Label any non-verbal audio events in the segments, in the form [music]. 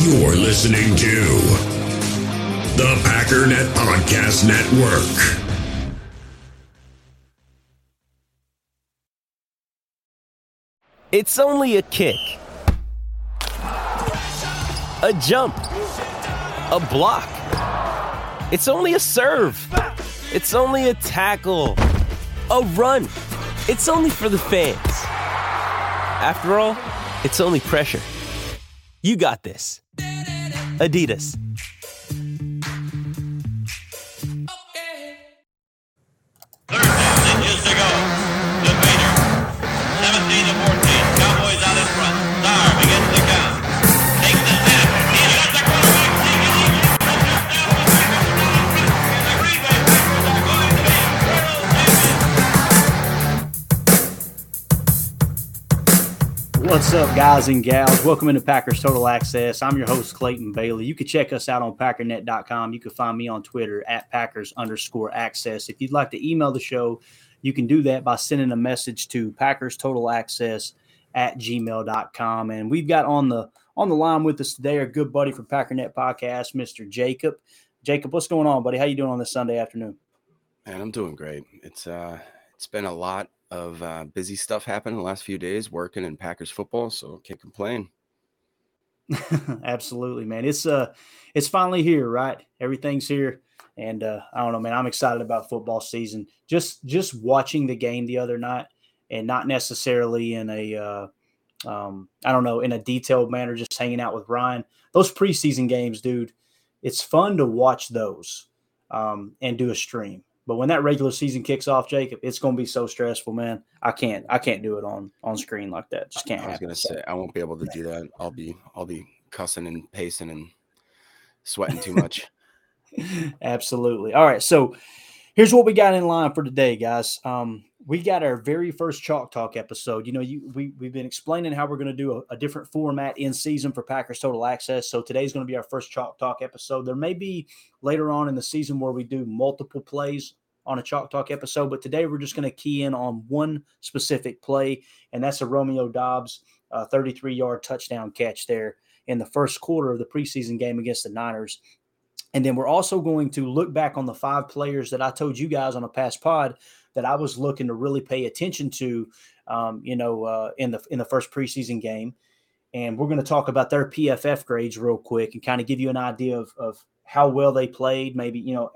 You're listening to the Packernet Podcast Network. It's only a kick, a jump, a block. It's only a serve. It's only a tackle, a run. It's only for the fans. After all, it's only pressure. You got this. Adidas. What's up, guys and gals? Welcome into Packers Total Access. I'm your host, Clayton Bailey. You can check us out on packernet.com. You can find me on Twitter at Packers underscore access. If you'd like to email the show, you can do that by sending a message to Packers Total Access at gmail.com. And we've got on the on the line with us today our good buddy from Packernet Podcast, Mr. Jacob. Jacob, what's going on, buddy? How you doing on this Sunday afternoon? Man, I'm doing great. It's uh it's been a lot of uh, busy stuff happening the last few days, working in Packers football, so can't complain. [laughs] Absolutely, man. It's uh it's finally here, right? Everything's here. And uh I don't know, man. I'm excited about football season. Just just watching the game the other night and not necessarily in a uh um I don't know, in a detailed manner, just hanging out with Ryan. Those preseason games, dude, it's fun to watch those um and do a stream. But when that regular season kicks off, Jacob, it's going to be so stressful, man. I can't, I can't do it on on screen like that. Just can't. I was happen. gonna say I won't be able to do that. I'll be I'll be cussing and pacing and sweating too much. [laughs] [laughs] Absolutely. All right. So here's what we got in line for today, guys. Um, we got our very first Chalk Talk episode. You know, you we we've been explaining how we're going to do a, a different format in season for Packers Total Access. So today's going to be our first Chalk Talk episode. There may be later on in the season where we do multiple plays on a Chalk Talk episode, but today we're just going to key in on one specific play, and that's a Romeo Doubs uh, 33 yard touchdown catch there in the first quarter of the preseason game against the Niners. And then we're also going to look back on the five players that I told you guys on a past pod that I was looking to really pay attention to, um, you know, uh, in the in the first preseason game. And we're going to talk about their PFF grades real quick and kind of give you an idea of, of how well they played. Maybe, you know,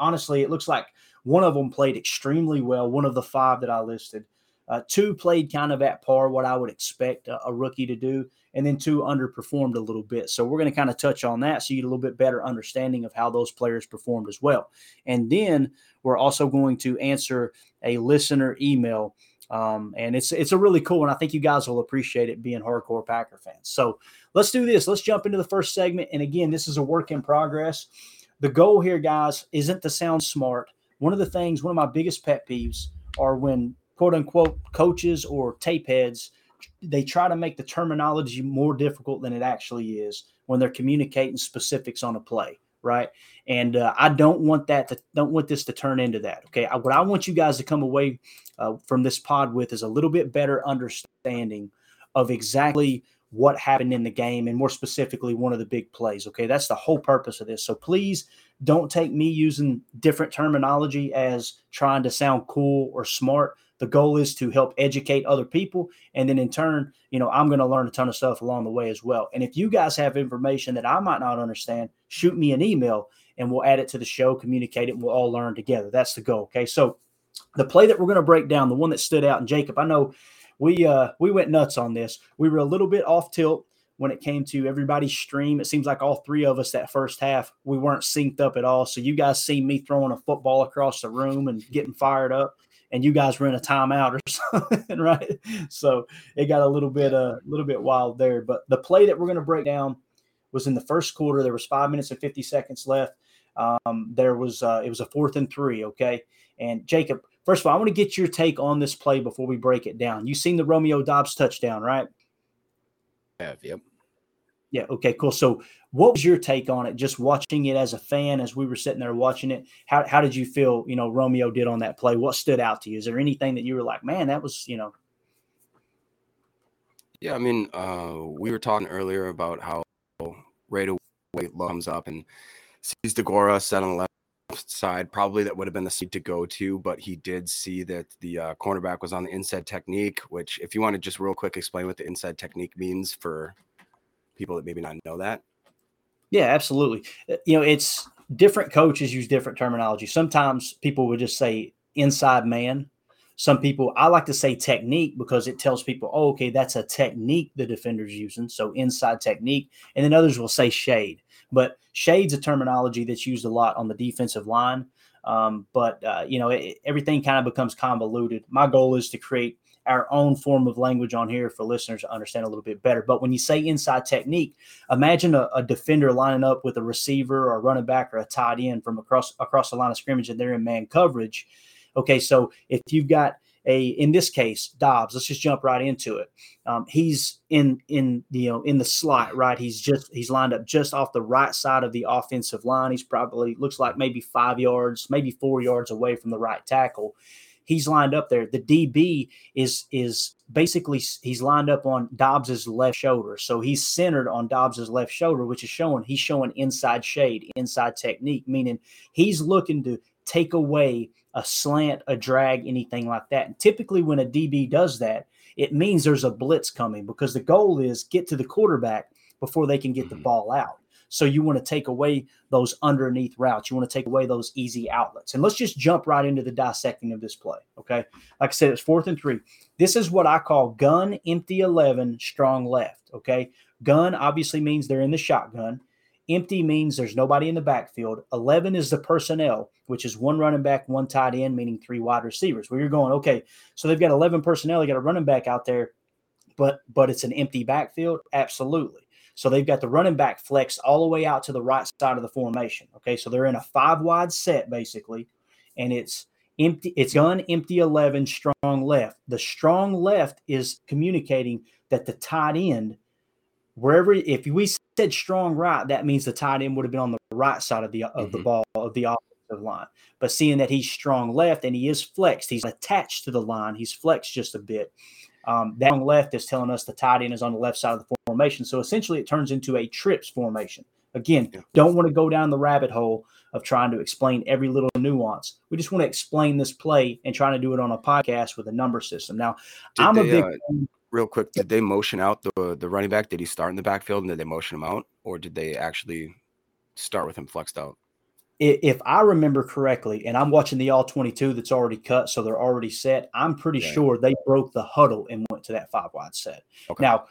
honestly, it looks like one of them played extremely well. One of the five that I listed. Uh, two played kind of at par, what I would expect a, a rookie to do, and then two underperformed a little bit. So we're going to kind of touch on that so you get a little bit better understanding of how those players performed as well. And then we're also going to answer a listener email. Um, and it's it's a really cool one. I think you guys will appreciate it being hardcore Packer fans. So let's do this. Let's jump into the first segment. And again, this is a work in progress. The goal here, guys, isn't to sound smart. One of the things, one of my biggest pet peeves are when quote unquote coaches or tape heads they try to make the terminology more difficult than it actually is when they're communicating specifics on a play right? And uh, i don't want that to don't want this to turn into that okay? I, what i want you guys to come away uh, from this pod with is a little bit better understanding of exactly what happened in the game and more specifically one of the big plays okay? That's the whole purpose of this. So please don't take me using different terminology as trying to sound cool or smart. The goal is to help educate other people and then in turn you know i'm going to learn a ton of stuff along the way as well. And if you guys have information that i might not understand shoot me an email and we'll add it to the show communicate it and we'll all learn together. That's the goal okay? So the play that we're going to break down the one that stood out and jacob i know we uh we went nuts on this. We were a little bit off tilt when it came to everybody's stream it seems like all three of us that first half we weren't synced up at all so you guys see me throwing a football across the room and getting fired up and you guys were in a timeout or [laughs] something, right? So it got a little bit a uh, little bit wild there. But the play that we're going to break down was in the first quarter. There was five minutes and fifty seconds left. Um, there was uh, it was a fourth and three. Okay, and Jacob, first of all, I want to get your take on this play before we break it down. You seen the Romeo Doubs touchdown, right? Yeah, yep. Yeah. Okay. Cool. So, what was your take on it? Just watching it as a fan, as we were sitting there watching it, how how did you feel? You know, Romeo did on that play. What stood out to you? Is there anything that you were like, man, that was you know? Yeah, I mean, uh, we were talking earlier about how right away comes up and sees Deguara set on the left side. Probably that would have been the seat to go to, but he did see that the uh, cornerback was on the inside technique. Which, if you want to just real quick explain what the inside technique means for people that maybe not know that. Yeah, absolutely. Uh, you know, it's different coaches use different terminology. Sometimes people would just say inside man. Some people, I like to say technique because it tells people, oh, okay, that's a technique the defender's using. So inside technique. And then others will say shade. But shade's a terminology that's used a lot on the defensive line. Um, but, uh, you know, it, everything kind of becomes convoluted. My goal is to create our own form of language on here for listeners to understand a little bit better. But when you say inside technique, imagine a, a, defender lining up with a receiver or a running back or a tight end from across across the line of scrimmage and they're in man coverage. Okay, so if you've got a in this case Doubs, let's just jump right into it. Um, he's in in you know in the slot, right? He's just he's lined up just off the right side of the offensive line. He's probably looks like maybe five yards, maybe four yards away from the right tackle he's lined up there. The DB is is basically he's lined up on Doubs's left shoulder, so he's centered on Doubs's left shoulder, which is showing he's showing inside shade, inside technique, meaning he's looking to take away a slant, a drag, anything like that. And typically, when a DB does that, it means there's a blitz coming because the goal is get to the quarterback before they can get the mm-hmm. ball out. So you want to take away those underneath routes. You want to take away those easy outlets. And let's just jump right into the dissecting of this play. Okay. Like I said, it's fourth and three. This is what I call gun empty 11, strong left. Okay. Gun obviously means they're in the shotgun. Empty means there's nobody in the backfield. 11 is the personnel, which is one running back, one tight end, meaning three wide receivers. Where you're going, okay, so they've got 11 personnel, they got a running back out there, but but it's an empty backfield. Absolutely. So they've got the running back flex all the way out to the right side of the formation. Okay. So they're in a five wide set basically, and it's empty, it's gun empty 11, strong left. The strong left is communicating that the tight end, wherever, if we said strong right, that means the tight end would have been on the right side of the of mm-hmm. the ball of the offensive line. But seeing that he's strong left and he is flexed, he's attached to the line, he's flexed just a bit. Um, that left is telling us the tight end is on the left side of the formation. So essentially, it turns into a trips formation. Again, yeah. don't want to go down the rabbit hole of trying to explain every little nuance. We just want to explain this play and trying to do it on a podcast with a number system. Now, did I'm a big. Uh, real quick, did they motion out the the running back? Did he start in the backfield and did they motion him out, or did they actually start with him flexed out? if I remember correctly, and I'm watching the all 22 that's already cut, so they're already set, I'm pretty right. sure they broke the huddle and went to that five wide set. Okay. Now,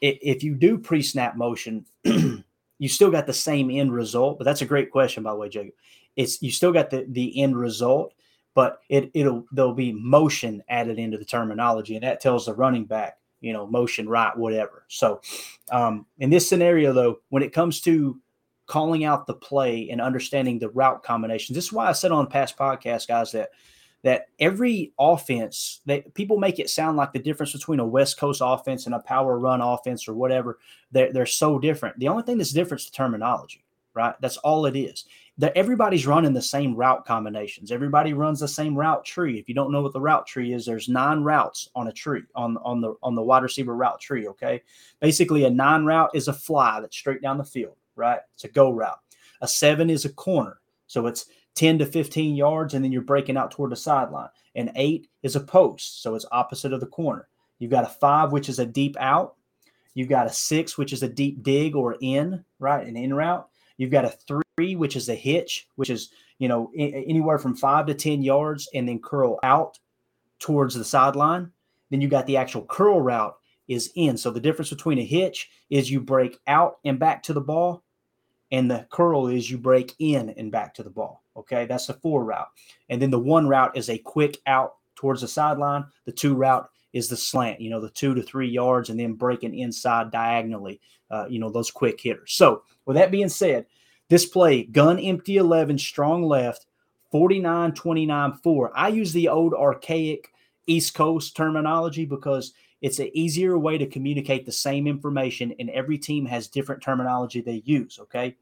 if you do pre snap motion, [clears throat] you still got the same end result, but that's a great question, by the way, Jacob. It's you still got the, the end result, but it, it'll there'll be motion added into the terminology, and that tells the running back, you know, motion right, whatever. So, um, in this scenario, though, when it comes to calling out the play and understanding the route combinations. This is why I said on past podcasts, guys, that that every offense that people make it sound like the difference between a West Coast offense and a power run offense or whatever, they're, they're so different. The only thing that's different is the terminology, right? That's all it is. That everybody's running the same route combinations. Everybody runs the same route tree. If you don't know what the route tree is, there's nine routes on a tree on on the on the wide receiver route tree. Okay, basically a nine route is a fly that's straight down the field right? It's a go route. A seven is a corner. So it's 10 to 15 yards, and then you're breaking out toward the sideline. An eight is a post. So it's opposite of the corner. You've got a five, which is a deep out. You've got a six, which is a deep dig or in, right? An in route. You've got a three, which is a hitch, which is, you know, anywhere from five to 10 yards and then curl out towards the sideline. Then you got the actual curl route is in. So the difference between a hitch is you break out and back to the ball and the curl is you break in and back to the ball. Okay, that's the four route. And then the one route is a quick out towards the sideline. The two route is the slant, you know, the two to three yards and then breaking inside diagonally, uh, you know, those quick hitters. So, with that being said, this play, gun empty 11, strong left, 49 29 4. I use the old archaic East Coast terminology because it's an easier way to communicate the same information, and every team has different terminology they use. Okay.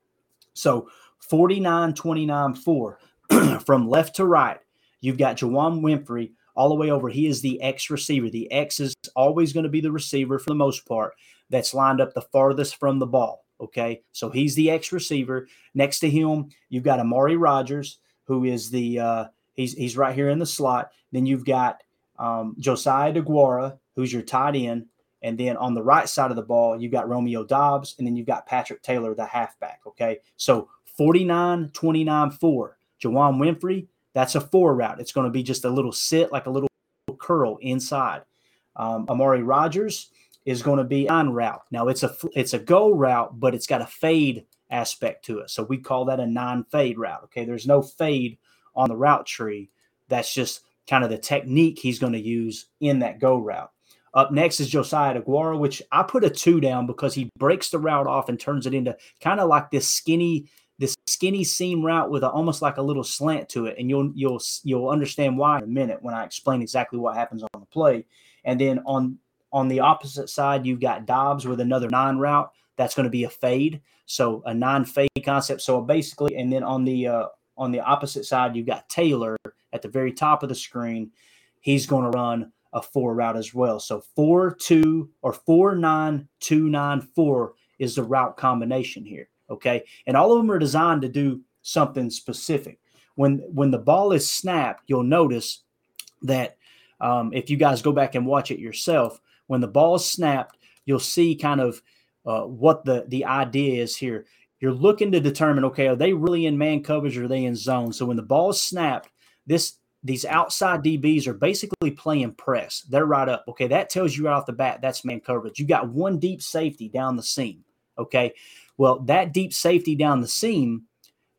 So 49 29 4 [clears throat] from left to right, you've got Juwann Winfree all the way over. He is the X receiver. The X is always going to be the receiver for the most part that's lined up the farthest from the ball. Okay, so he's the X receiver. Next to him, you've got Amari Rodgers, who is the uh, he's he's right here in the slot. Then you've got um, Josiah DeGuara, who's your tight end. And then on the right side of the ball, you've got Romeo Doubs, and then you've got Patrick Taylor, the halfback. Okay. So 49, 29, 4. Juwann Winfree, that's a four route. It's going to be just a little sit, like a little curl inside. Um, Amari Rodgers is going to be on route. Now it's a it's a go route, but it's got a fade aspect to it. So we call that a non-fade route. Okay. There's no fade on the route tree. That's just kind of the technique he's going to use in that go route. Up next is Josiah DeGuara, which I put a two down because he breaks the route off and turns it into kind of like this skinny, this skinny seam route with a, almost like a little slant to it. And you'll you'll you'll understand why in a minute when I explain exactly what happens on the play. And then on on the opposite side, you've got Doubs with another nine route. That's going to be a fade, so a non-fade concept. So basically, and then on the uh, on the opposite side, you've got Taylor at the very top of the screen. He's going to run a four route as well. So four two or four nine two nine four is the route combination here. Okay, and all of them are designed to do something specific. When when the ball is snapped, you'll notice that um, if you guys go back and watch it yourself, when the ball is snapped, you'll see kind of uh, what the the idea is here. You're looking to determine, okay, are they really in man coverage or are they in zone? So when the ball is snapped, this these outside DBs are basically playing press. They're right up. Okay, that tells you right off the bat that's man coverage. You got one deep safety down the seam. Okay, well that deep safety down the seam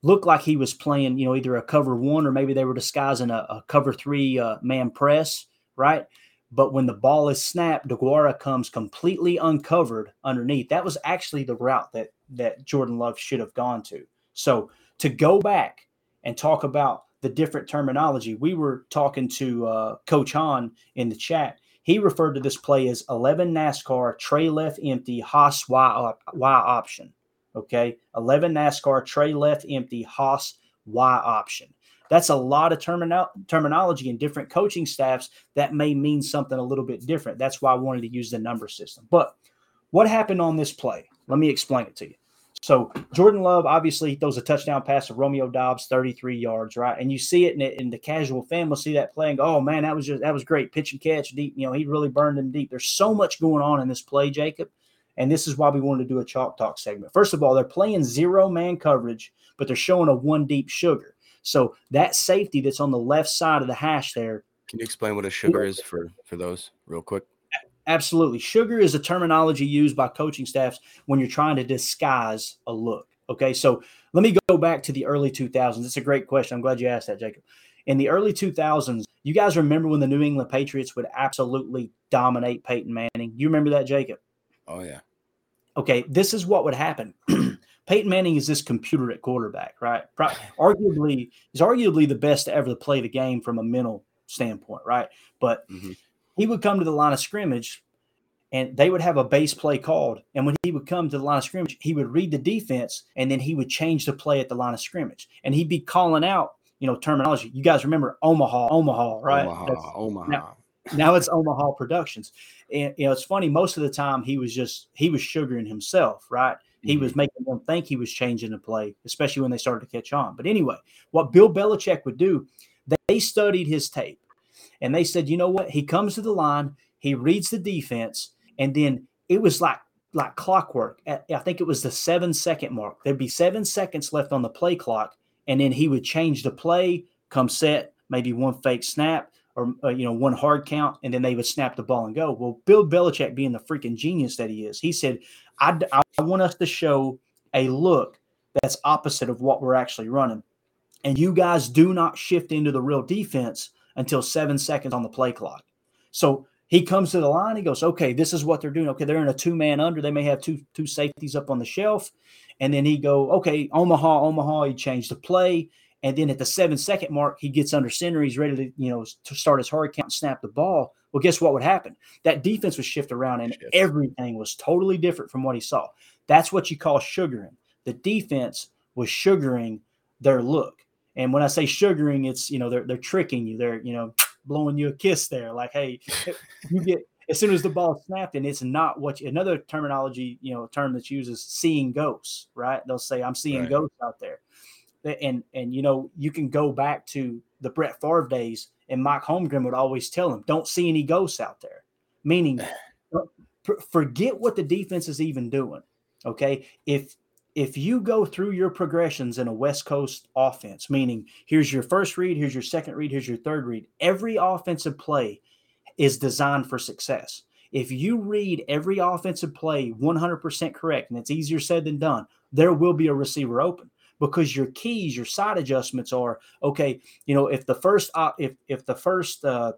looked like he was playing, you know, either a cover one or maybe they were disguising a, a cover three uh, man press, right? But when the ball is snapped, DeGuara comes completely uncovered underneath. That was actually the route that that Jordan Love should have gone to. So to go back and talk about the different terminology. We were talking to uh, Coach Hahn in the chat. He referred to this play as 11 NASCAR, tray left empty, Haas Y, y option. Okay. 11 NASCAR, tray left empty, Haas Y option. That's a lot of termino- terminology and different coaching staffs that may mean something a little bit different. That's why I wanted to use the number system. But what happened on this play? Let me explain it to you. So Jordan Love obviously throws a touchdown pass to Romeo Doubs, 33 yards, right? And you see it in, in the casual fan will see that play and go, oh man, that was just that was great. Pitch and catch deep. You know, he really burned him deep. There's so much going on in this play, Jacob. And this is why we wanted to do a chalk talk segment. First of all, they're playing zero man coverage, but they're showing a one deep sugar. So that safety that's on the left side of the hash there. Can you explain what a sugar is for for those real quick? Absolutely. Sugar is a terminology used by coaching staffs when you're trying to disguise a look. Okay. So let me go back to the early 2000s. It's a great question. I'm glad you asked that, Jacob. In the early 2000s, you guys remember when the New England Patriots would absolutely dominate Peyton Manning? You remember that, Jacob? Oh, yeah. Okay. This is what would happen. [clears throat] Peyton Manning is this computer at quarterback, right? [laughs] Arguably, he's arguably the best to ever play the game from a mental standpoint, right? But mm-hmm he would come to the line of scrimmage and they would have a base play called. And when he would come to the line of scrimmage, he would read the defense and then he would change the play at the line of scrimmage. And he'd be calling out, you know, terminology. You guys remember Omaha, Omaha, right? Omaha, That's, Omaha. Now, now it's Omaha Productions. And you know, it's funny, most of the time he was just he was sugaring himself, right? He was making them think he was changing the play, especially when they started to catch on. But anyway, what Bill Belichick would do, they studied his tape and they said, you know what? He comes to the line, he reads the defense, and then it was like like clockwork. I think it was the seven second mark. There'd be seven seconds left on the play clock, and then he would change the play, come set, maybe one fake snap or uh, you know one hard count, and then they would snap the ball and go. Well, Bill Belichick, being the freaking genius that he is, he said, I, I want us to show a look that's opposite of what we're actually running. And you guys do not shift into the real defense until seven seconds on the play clock. So he comes to the line. He goes, okay, this is what they're doing. Okay, they're in a two man under. They may have two two safeties up on the shelf, and then he go, okay, Omaha, Omaha. He changed the play, and then at the seven second mark, he gets under center. He's ready to you know to start his hard count and snap the ball. Well, guess what would happen? That defense would shift around, and everything was totally different from what he saw. That's what you call sugaring. The defense was sugaring their look. And when I say sugaring, it's you know they're they're tricking you. They're you know blowing you a kiss there, like hey, [laughs] you get as soon as the ball snapped, and it's not what you, another terminology, you know, term that's used is seeing ghosts, right? They'll say, I'm seeing Right. ghosts out there. And and you know, you can go back to the Brett Favre days, and Mike Holmgren would always tell him, Don't see any ghosts out there. Meaning [sighs] forget what the defense is even doing. Okay. If if you go through your progressions in a West Coast offense, meaning here's your first read, here's your second read, here's your third read, every offensive play is designed for success. If you read every offensive play 100% correct, and it's easier said than done, there will be a receiver open because your keys, your side adjustments are okay. You know, if the first uh, if if the first uh,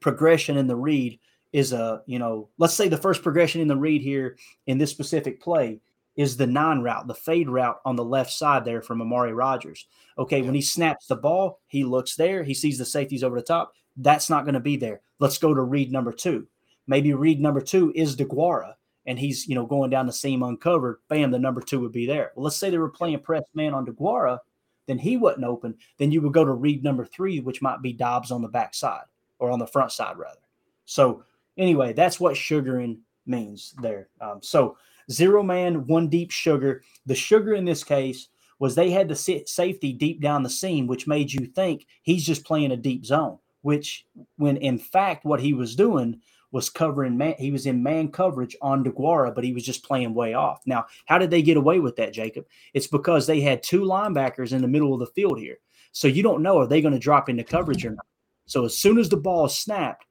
progression in the read is a you know, let's say the first progression in the read here in this specific play is the nine route, the fade route on the left side there from Amari Rodgers. Okay, when he snaps the ball, he looks there, he sees the safeties over the top. That's not going to be there. Let's go to read number two. Maybe read number two is DeGuara, and he's you know going down the seam uncovered. Bam, the number two would be there. Well, let's say they were playing press man on DeGuara, then he wasn't open. Then you would go to read number three, which might be Doubs on the back side or on the front side rather. So anyway, that's what sugaring means there. Um, so zero man, one deep sugar. The sugar in this case was they had the sa- safety deep down the seam, which made you think he's just playing a deep zone. Which, when in fact, what he was doing was covering man. He was in man coverage on DeGuara, but he was just playing way off. Now, how did they get away with that, Jacob? It's because they had two linebackers in the middle of the field here. So you don't know are they going to drop into coverage or not. So as soon as the ball snapped,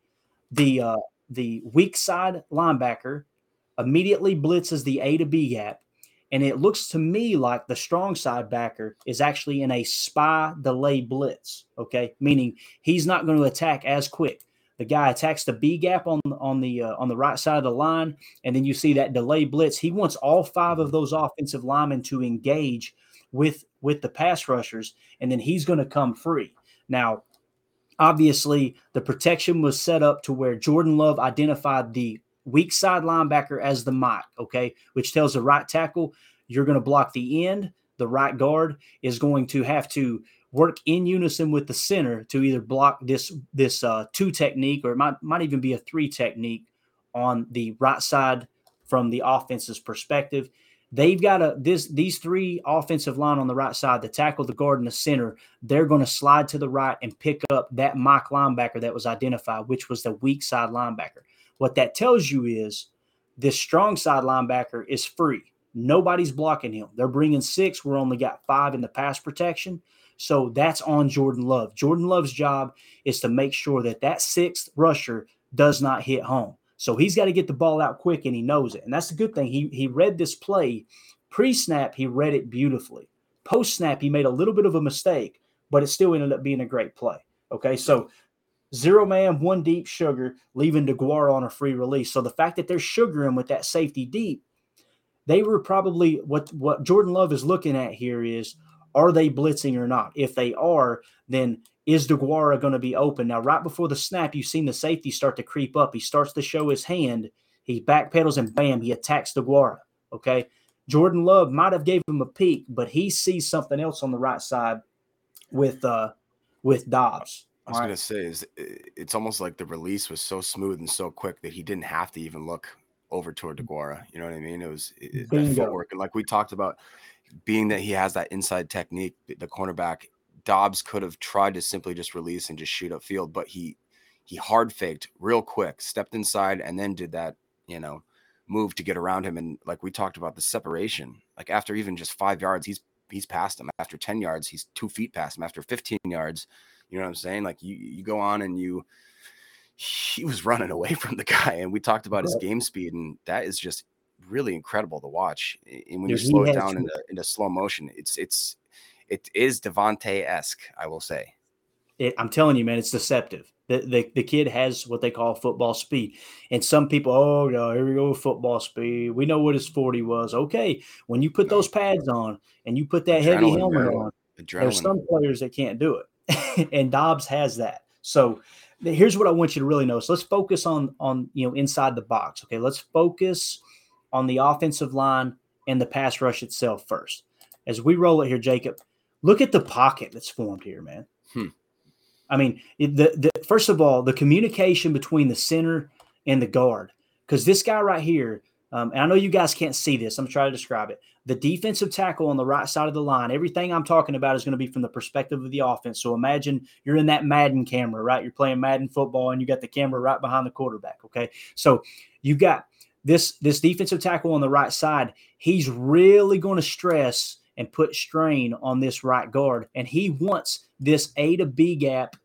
the uh, the weak side linebacker immediately blitzes the A to B gap, and it looks to me like the strong side backer is actually in a spy delay blitz. Okay, meaning he's not going to attack as quick. The guy attacks the B gap on on the uh, on the right side of the line, and then you see that delay blitz. He wants all five of those offensive linemen to engage with with the pass rushers, and then he's going to come free. Now, obviously, the protection was set up to where Jordan Love identified the weak side linebacker as the Mike, okay, which tells the right tackle you're going to block the end. The right guard is going to have to work in unison with the center to either block this this uh, two technique or it might might even be a three technique on the right side from the offense's perspective. They've got a this these three offensive line on the right side, the tackle, the guard, and the center. They're going to slide to the right and pick up that mock linebacker that was identified, which was the weak side linebacker. What that tells you is this strong side linebacker is free. Nobody's blocking him. They're bringing six. We're only got five in the pass protection. So that's on Jordan Love. Jordan Love's job is to make sure that that sixth rusher does not hit home. So he's got to get the ball out quick, and he knows it. And that's the good thing. He he read this play pre-snap. He read it beautifully. Post-snap, he made a little bit of a mistake, but it still ended up being a great play. Okay, so zero man, one deep sugar, leaving DeGuara on a free release. So the fact that they're sugaring with that safety deep, they were probably what what Jordan Love is looking at here is are they blitzing or not? If they are, then is DeGuara going to be open? Now, right before the snap, you've seen the safety start to creep up. He starts to show his hand. He backpedals and bam, he attacks DeGuara. Okay. Jordan Love might have gave him a peek, but he sees something else on the right side with uh with Doubs. I was All gonna say is it's almost like the release was so smooth and so quick that he didn't have to even look over toward DeGuara. You know what I mean? It was it- that footwork, and like we talked about, being that he has that inside technique, the- cornerback Doubs could have tried to simply just release and just shoot upfield, but he he hard faked real quick, stepped inside, and then did that you know move to get around him. And like we talked about the separation, like after even just five yards, he's he's past him. After ten yards, he's two feet past him. After fifteen yards, you know what I'm saying? Like you you go on and you he was running away [laughs] from the guy, and we talked about his game speed, and that is just really incredible to watch. Eh, and when Dude, you slow it down to- into, into slow motion, it's it's it is Davante esque, I will say. It, I'm telling you, man, it's deceptive. The, the the kid has what they call football speed, and some people, oh no, here we go, football speed. We know what his forty was. Okay, when you put No. those pads on and you put that heavy helmet on, Adrenaline. there's some players that can't do it, [laughs] and Doubs has that. So here's what I want you to really know. So let's focus on on you know inside the box. Okay, let's focus on the offensive line and the pass rush itself first. As we roll it here, Jacob, look at the pocket that's formed here, man. Hmm. I mean, it, the, the first of all, the communication between the center and the guard. Because this guy right here, um, and I know you guys can't see this. I'm trying to describe it. The defensive tackle on the right side of the line, everything I'm talking about is going to be from the perspective of the offense. So imagine you're in that Madden camera, right? You're playing Madden football and you got the camera right behind the quarterback. Okay. So you've got this this defensive tackle on the right side. He's really going to stress and put strain on this right guard. And he wants this A to B gap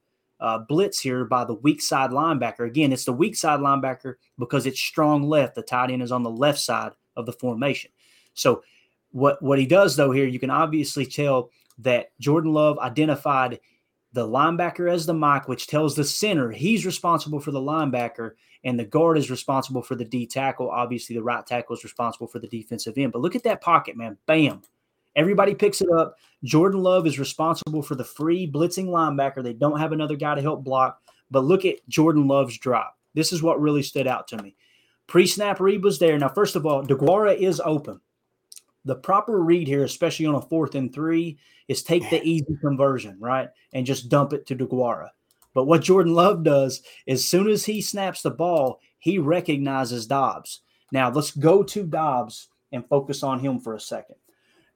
uh, blitz here by the weak side linebacker. Again, it's the weak side linebacker because it's strong left. The tight end is on the left side of the formation. So what what he does though here, you can obviously tell that Jordan Love identified the linebacker as the Mike, which tells the center he's responsible for the linebacker, and the guard is responsible for the D tackle. Obviously, the right tackle is responsible for the defensive end. But look at that pocket, man. Bam. Everybody picks it up. Jordan Love is responsible for the free blitzing linebacker. They don't have another guy to help block. But look at Jordan Love's drop. This is what really stood out to me. Pre snap read was there. Now, first of all, DeGuara is open. The proper read here, especially on a fourth and three, is take the easy conversion, right? And just dump it to DeGuara. But what Jordan Love does, as soon as he snaps the ball, he recognizes Doubs. Now, let's go to Doubs and focus on him for a second.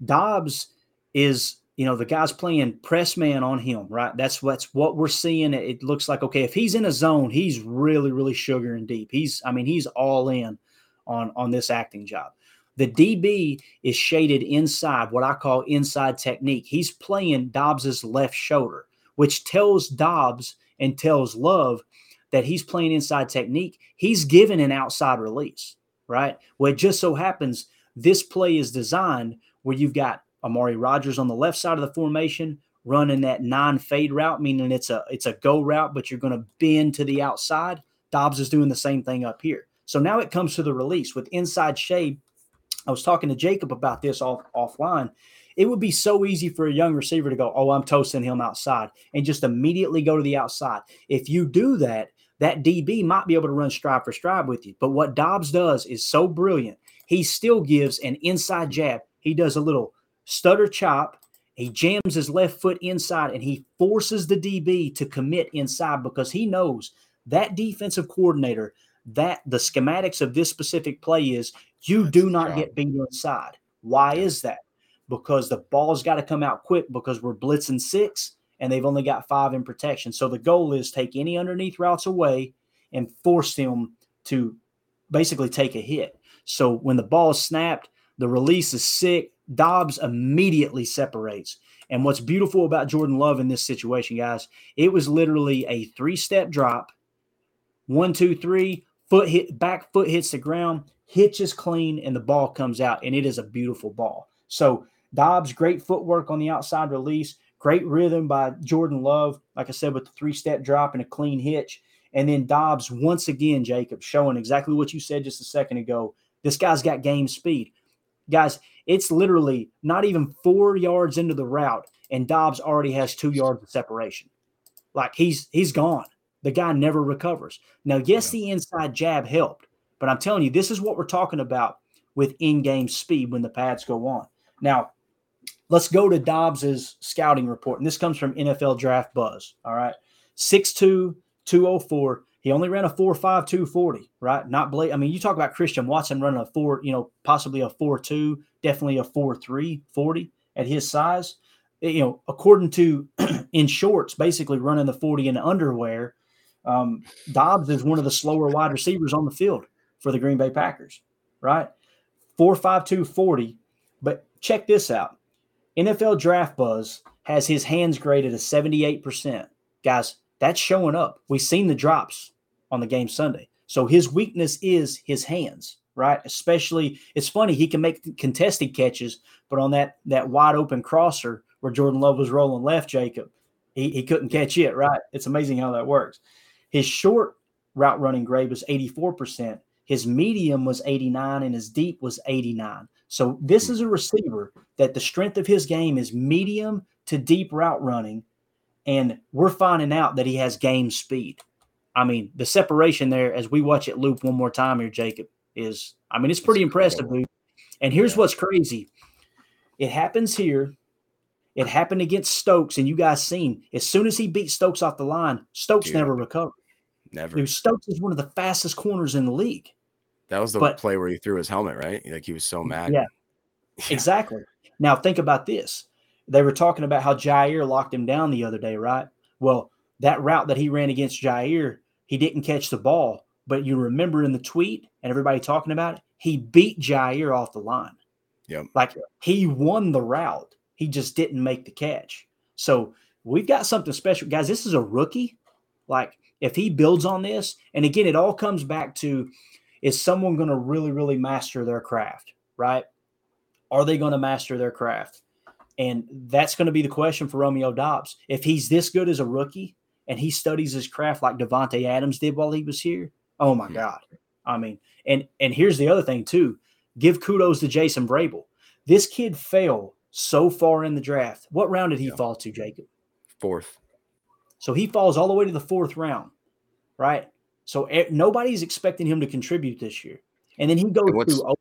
Doubs is, you know, the guy's playing press man on him, right? That's what's what we're seeing. It looks like okay, if he's in a zone, he's really, really sugar and deep. He's, I mean, he's all in on on this acting job. The DB is shaded inside, what I call inside technique. He's playing Doubs's left shoulder, which tells Doubs and tells Love that he's playing inside technique. He's given an outside release, right? Well, it just so happens this play is designed where you've got Amari Rodgers on the left side of the formation running that non-fade route, meaning it's a it's a go route, but you're going to bend to the outside. Doubs is doing the same thing up here. So now it comes to the release with inside shade. I was talking to Jacob about this off offline. It would be so easy for a young receiver to go, "Oh, I'm toasting him outside," and just immediately go to the outside. If you do that, that DB might be able to run stride for stride with you. But what Doubs does is so brilliant. He still gives an inside jab he does a little stutter chop. He jams his left foot inside and he forces the DB to commit inside because he knows that defensive coordinator, that the schematics of this specific play is you That's do not get beat inside. Why is that? Because the ball's got to come out quick because we're blitzing six and they've only got five in protection. So the goal is take any underneath routes away and force them to basically take a hit. So when the ball is snapped, the release is sick. Doubs immediately separates. And what's beautiful about Jordan Love in this situation, guys, it was literally a three step drop. One, two, three, foot hit, back foot hits the ground, hitches clean, and the ball comes out. And it is a beautiful ball. So, Doubs, great footwork on the outside release, great rhythm by Jordan Love, like I said, with the three step drop and a clean hitch. And then Doubs, once again, Jacob, showing exactly what you said just a second ago. This guy's got game speed. Guys, it's literally not even four yards into the route, and Doubs already has two yards of separation. Like he's he's gone. The guy never recovers. Now, yes, the inside jab helped, but I'm telling you, this is what we're talking about with in-game speed when the pads go on. Now, let's go to Doubs's scouting report. And this comes from NFL Draft Buzz. All right. 6'2, 204. He only ran a 4.5 240, right? Not Blake. I mean, you talk about Christian Watson running a four, you know, possibly a 4.2, definitely a 4.3 40 at his size. You know, according to [clears throat] in shorts, basically running the 40 in underwear, um, Doubs is one of the slower wide receivers on the field for the Green Bay Packers, right? 4.52 40. But check this out NFL Draft Buzz has his hands graded at 78%. Guys, that's showing up. We've seen the drops on the game Sunday. So his weakness is his hands, right? Especially, it's funny he can make contested catches, but on that that wide open crosser where Jordan Love was rolling left, Jacob, he, he couldn't catch it, right? It's amazing how that works. His short route running grade was 84%. His medium was 89 and his deep was 89. So this is a receiver that the strength of his game is medium to deep route running and we're finding out that he has game speed. I mean, the separation there as we watch it loop one more time here, Jacob, is I mean, it's pretty it's impressive, dude. And here's yeah. what's crazy. It happens here. It happened against Stokes, and you guys seen as soon as he beat Stokes off the line, Stokes dude. never recovered. Never. Dude, Stokes is one of the fastest corners in the league. That was the but- play where he threw his helmet, right? Like he was so mad. [laughs] Yeah. Exactly. Now think about this. They were talking about how Jaire locked him down the other day, right? Well, that route that he ran against Jaire, he didn't catch the ball, but you remember in the tweet and everybody talking about it, he beat Jaire off the line. Yep. Like he won the route. He just didn't make the catch. So we've got something special. Guys, this is a rookie. Like if he builds on this, and again, it all comes back to is someone going to really, really master their craft, right? Are they going to master their craft? And that's going to be the question for Romeo Doubs. If he's this good as a rookie and he studies his craft like Davante Adams did while he was here, oh my. God. I mean, and and here's the other thing too. Give kudos to Jason Vrabel. This kid fell so far in the draft. What round did he Yeah. fall to, Jacob? Fourth. So he falls all the way to the fourth round, right? So nobody's expecting him to contribute this year. And then he goes what's- through. oh,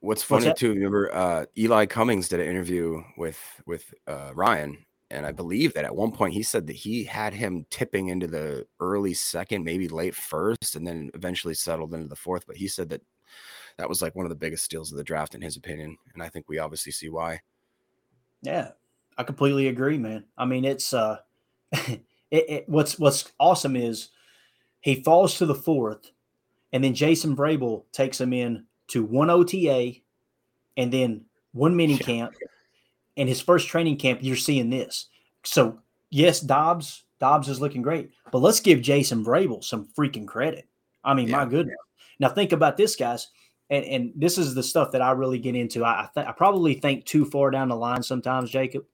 What's What's funny that? too, remember uh, Eli Cummings did an interview with with uh, Ryan, and I believe that at one point he said that he had him tipping into the early second, maybe late first, and then eventually settled into the fourth. But he said that that was like one of the biggest steals of the draft in his opinion, and I think we obviously see why. Yeah, I completely agree, man. I mean, it's uh, [laughs] it, it, what's what's awesome is he falls to the fourth, and then Jason Vrabel takes him in to one OTA, and then one mini [laughs] Yeah. camp, and his first training camp. You're seeing this. So yes, Doubs Doubs is looking great, but let's give Jason Vrabel some freaking credit. I mean, my goodness. Now think about this, guys and, and this is the stuff that I really get into. I th- I probably think too far down the line sometimes, Jacob.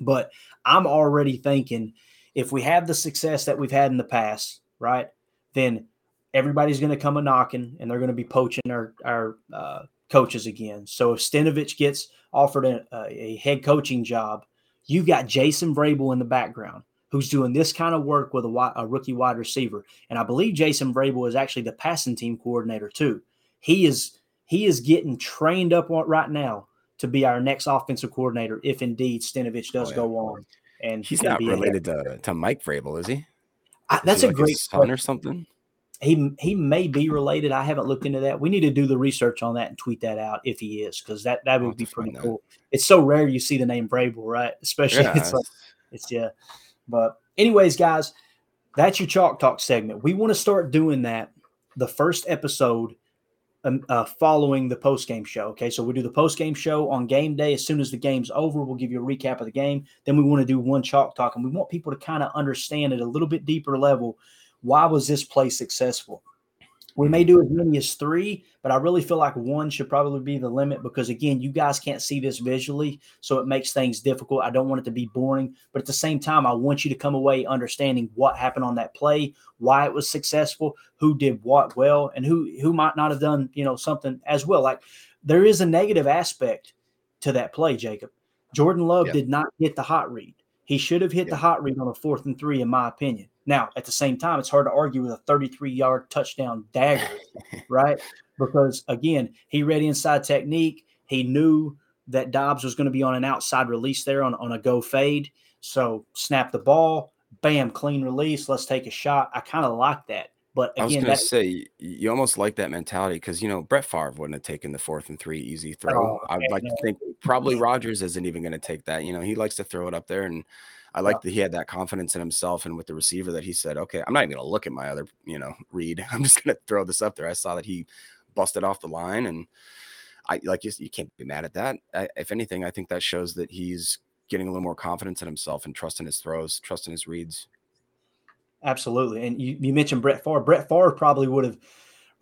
But I'm already thinking if we have the success that we've had in the past, right? Then everybody's going to come a knocking, and they're going to be poaching our our uh, coaches again. So if Stenavich gets offered a, a head coaching job, you've got Jason Vrabel in the background who's doing this kind of work with a, a rookie wide receiver. And I believe Jason Vrabel is actually the passing team coordinator too he is he is getting trained up on right now to be our next offensive coordinator if indeed Stenavich does Oh, yeah. go on. And He's and not be related to, to Mike Vrabel, is he? I- Is that's he a like great his son or something. He he may be related. I haven't looked into that. We need to do the research on that and tweet that out if he is, because that that would be to find pretty that. cool. It's so rare you see the name Vrabel, right? Especially Yeah, it's like it's yeah. But anyways, guys, that's your chalk talk segment. We want to start doing that the first episode um, uh, following the post game show. Okay, so we do the post game show on game day. As soon as the game's over, we'll give you a recap of the game. Then we want to do one chalk talk, and we want people to kind of understand at a little bit deeper level why was this play successful. We may do as many as three, but I really feel like one should probably be the limit because, again, you guys can't see this visually. So it makes things difficult. I don't want it to be boring, but at the same time, I want you to come away understanding what happened on that play, why it was successful, who did what well, and who who might not have done you know something as well. Like there is a negative aspect to that play, Jacob. Jordan Love Yeah. did not get the hot read. He should have hit the hot read on a fourth and three, in my opinion. Now, at the same time, it's hard to argue with a 33 yard touchdown dagger, [laughs] right? Because again, he read inside technique. He knew that Doubs was going to be on an outside release there on, on a go fade. So snap the ball, bam, clean release. Let's take a shot. I kind of like that. But I was gonna say you almost like that mentality because you know Brett Favre wouldn't have taken the fourth and three easy throw. Oh, I'd like to think probably Rodgers isn't even gonna take that. You know, he likes to throw it up there, and I like that he had that confidence in himself and with the receiver that he said, "Okay, I'm not even gonna look at my other you know read. [laughs] I'm just gonna throw this up there." I saw that he busted off the line, and I like you. You can't be mad at that. I, if anything, I think that shows that he's getting a little more confidence in himself and trust in his throws, trust in his reads. Absolutely. And you, you mentioned Brett Favre. Brett Favre probably would have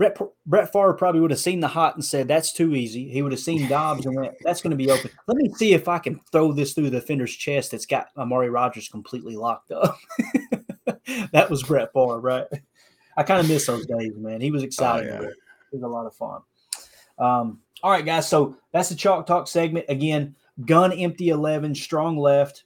Brett Brett Favre probably would have seen the hot and said, That's too easy. He would have seen Doubs and went, That's going to be open. Let me see if I can throw this through the defender's chest that's got Amari Rodgers completely locked up. [laughs] that was Brett Favre, right? I kind of miss those days, man. He was exciting. yeah. It was a lot of fun. Um, all right, guys. So that's the chalk talk segment. Again, gun empty 11, strong left,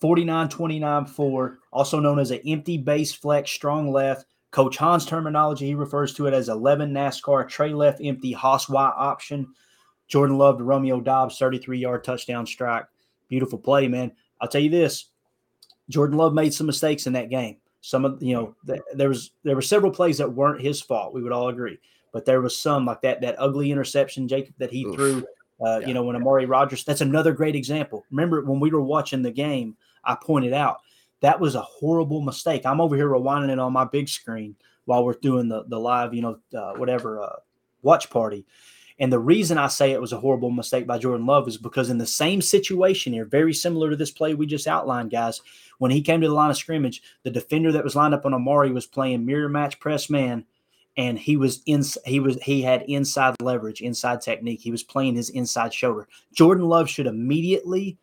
49 29 4, also known as an empty base flex, strong left. Coach Hans terminology, he refers to it as 11 NASCAR, tray left empty, Haas Y option. Jordan Love to Romeo Doubs, 33 yard touchdown strike. Beautiful play, man. I'll tell you this Jordan Love made some mistakes in that game. Some of you know th- there was there were several plays that weren't his fault. We would all agree, but there was some like that that ugly interception, Jacob, that he Oof. threw. Uh, Yeah. You know when Amari Rodgers. That's another great example. Remember when we were watching the game, I pointed out that was a horrible mistake. I'm over here rewinding it on my big screen while we're doing the the live, you know, uh, whatever uh, watch party. And the reason I say it was a horrible mistake by Jordan Love is because in the same situation here, very similar to this play we just outlined, guys, when he came to the line of scrimmage, the defender that was lined up on Amari was playing mirror match press man, and he was in he was he had inside leverage, inside technique. He was playing his inside shoulder. Jordan Love should immediately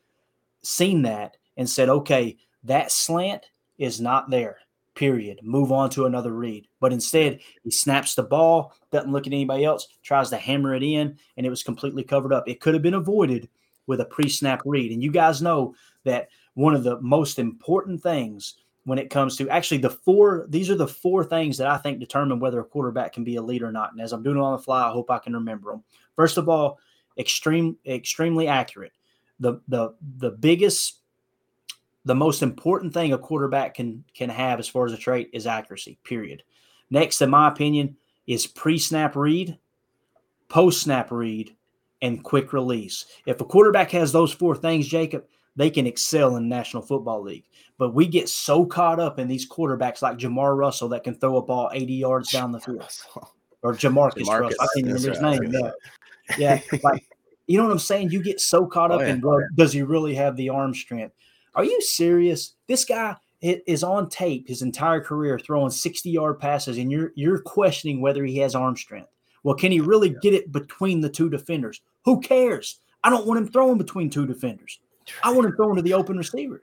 seen that and said, okay, that slant is not there. Period. Move on to another read. But instead, he snaps the ball, doesn't look at anybody else, tries to hammer it in, and it was completely covered up. It could have been avoided with a pre snap read. And you guys know that one of the most important things when it comes to actually the four, these are the four things that I think determine whether a quarterback can be a leader or not. And as I'm doing it on the fly, I hope I can remember them. First of all, extreme, extremely accurate. The the the biggest the most important thing a quarterback can can have as far as a trait is accuracy. Period. Next, in my opinion, is pre-snap read, post-snap read, and quick release. If a quarterback has those four things, Jacob, they can excel in the National Football League. But we get so caught up in these quarterbacks like Jamar Russell that can throw a ball 80 yards down the field, or Jamarcus, Jamarcus, Russell. I can't that's remember his name. that's Yeah, yeah. Like, you know what I'm saying? You get so caught Oh, up yeah. in does he really have the arm strength? Are you serious? This guy is on tape his entire career throwing 60 yard passes, and you're you're questioning whether he has arm strength. Well, can he really get it between the two defenders? Who cares? I don't want him throwing between two defenders. I want him throwing to the open receiver.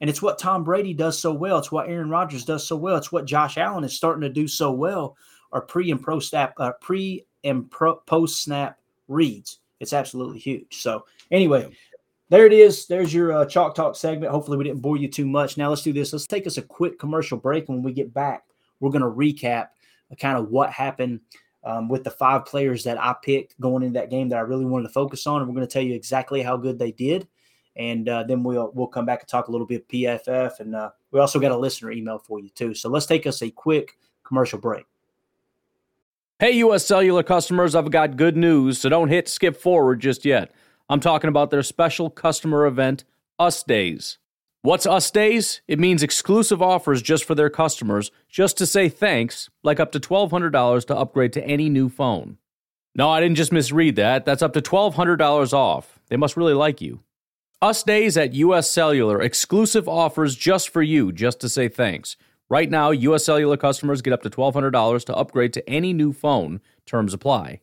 And it's what Tom Brady does so well. It's what Aaron Rodgers does so well. It's what Josh Allen is starting to do so well. Are pre and pro snap, uh, pre and pro, post snap reads. It's absolutely huge. So anyway, there it is. There's your uh, chalk talk segment. Hopefully we didn't bore you too much. Now let's do this. Let's take us a quick commercial break. When we get back, we're going to recap kind of what happened um, with the five players that I picked going into that game that I really wanted to focus on, and we're going to tell you exactly how good they did. And uh, then we'll we'll come back and talk a little bit of PFF, and uh, we also got a listener email for you too. So let's take us a quick commercial break. Hey, US Cellular customers, I've got good news, so don't hit skip forward just yet. I'm talking about their special customer event, Us Days. What's Us Days? It means exclusive offers just for their customers, just to say thanks, like up to $1,200 to upgrade to any new phone. No, I didn't just misread that. That's up to $1,200 off. They must really like you. Us Days at US Cellular, exclusive offers just for you, just to say thanks. Right now, US Cellular customers get up to $1,200 to upgrade to any new phone. Terms apply.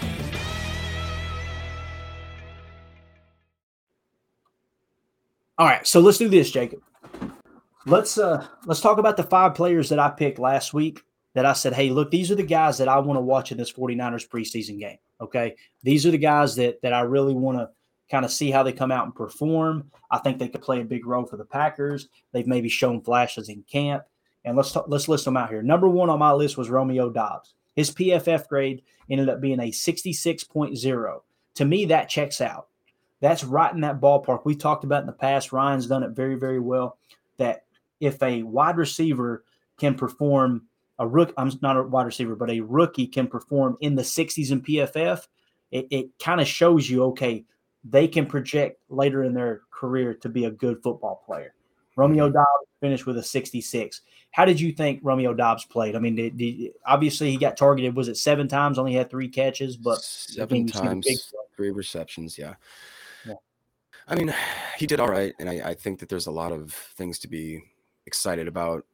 All right, so let's do this, Jacob. Let's uh let's talk about the five players that I picked last week that I said, hey, look, these are the guys that I want to watch in this 49ers preseason game. Okay. These are the guys that that I really want to kind of see how they come out and perform. I think they could play a big role for the Packers. They've maybe shown flashes in camp. And let's talk, let's list them out here. Number one on my list was Romeo Doubs. His PFF grade ended up being a 66.0. To me, that checks out. That's right in that ballpark. We talked about in the past. Ryan's done it very, very well. That if a wide receiver can perform, a rook, I'm not a wide receiver, but a rookie can perform in the 60s in PFF, it, it kind of shows you, okay, they can project later in their career to be a good football player. Romeo Mm-hmm. Doubs finished with a 66. How did you think Romeo Doubs played? I mean, did, did, obviously he got targeted. Was it seven times? Only had three catches, but seven again, you see the times, three receptions. Yeah. I mean, [sighs] he did all right, and I, I think that there's a lot of things to be excited about.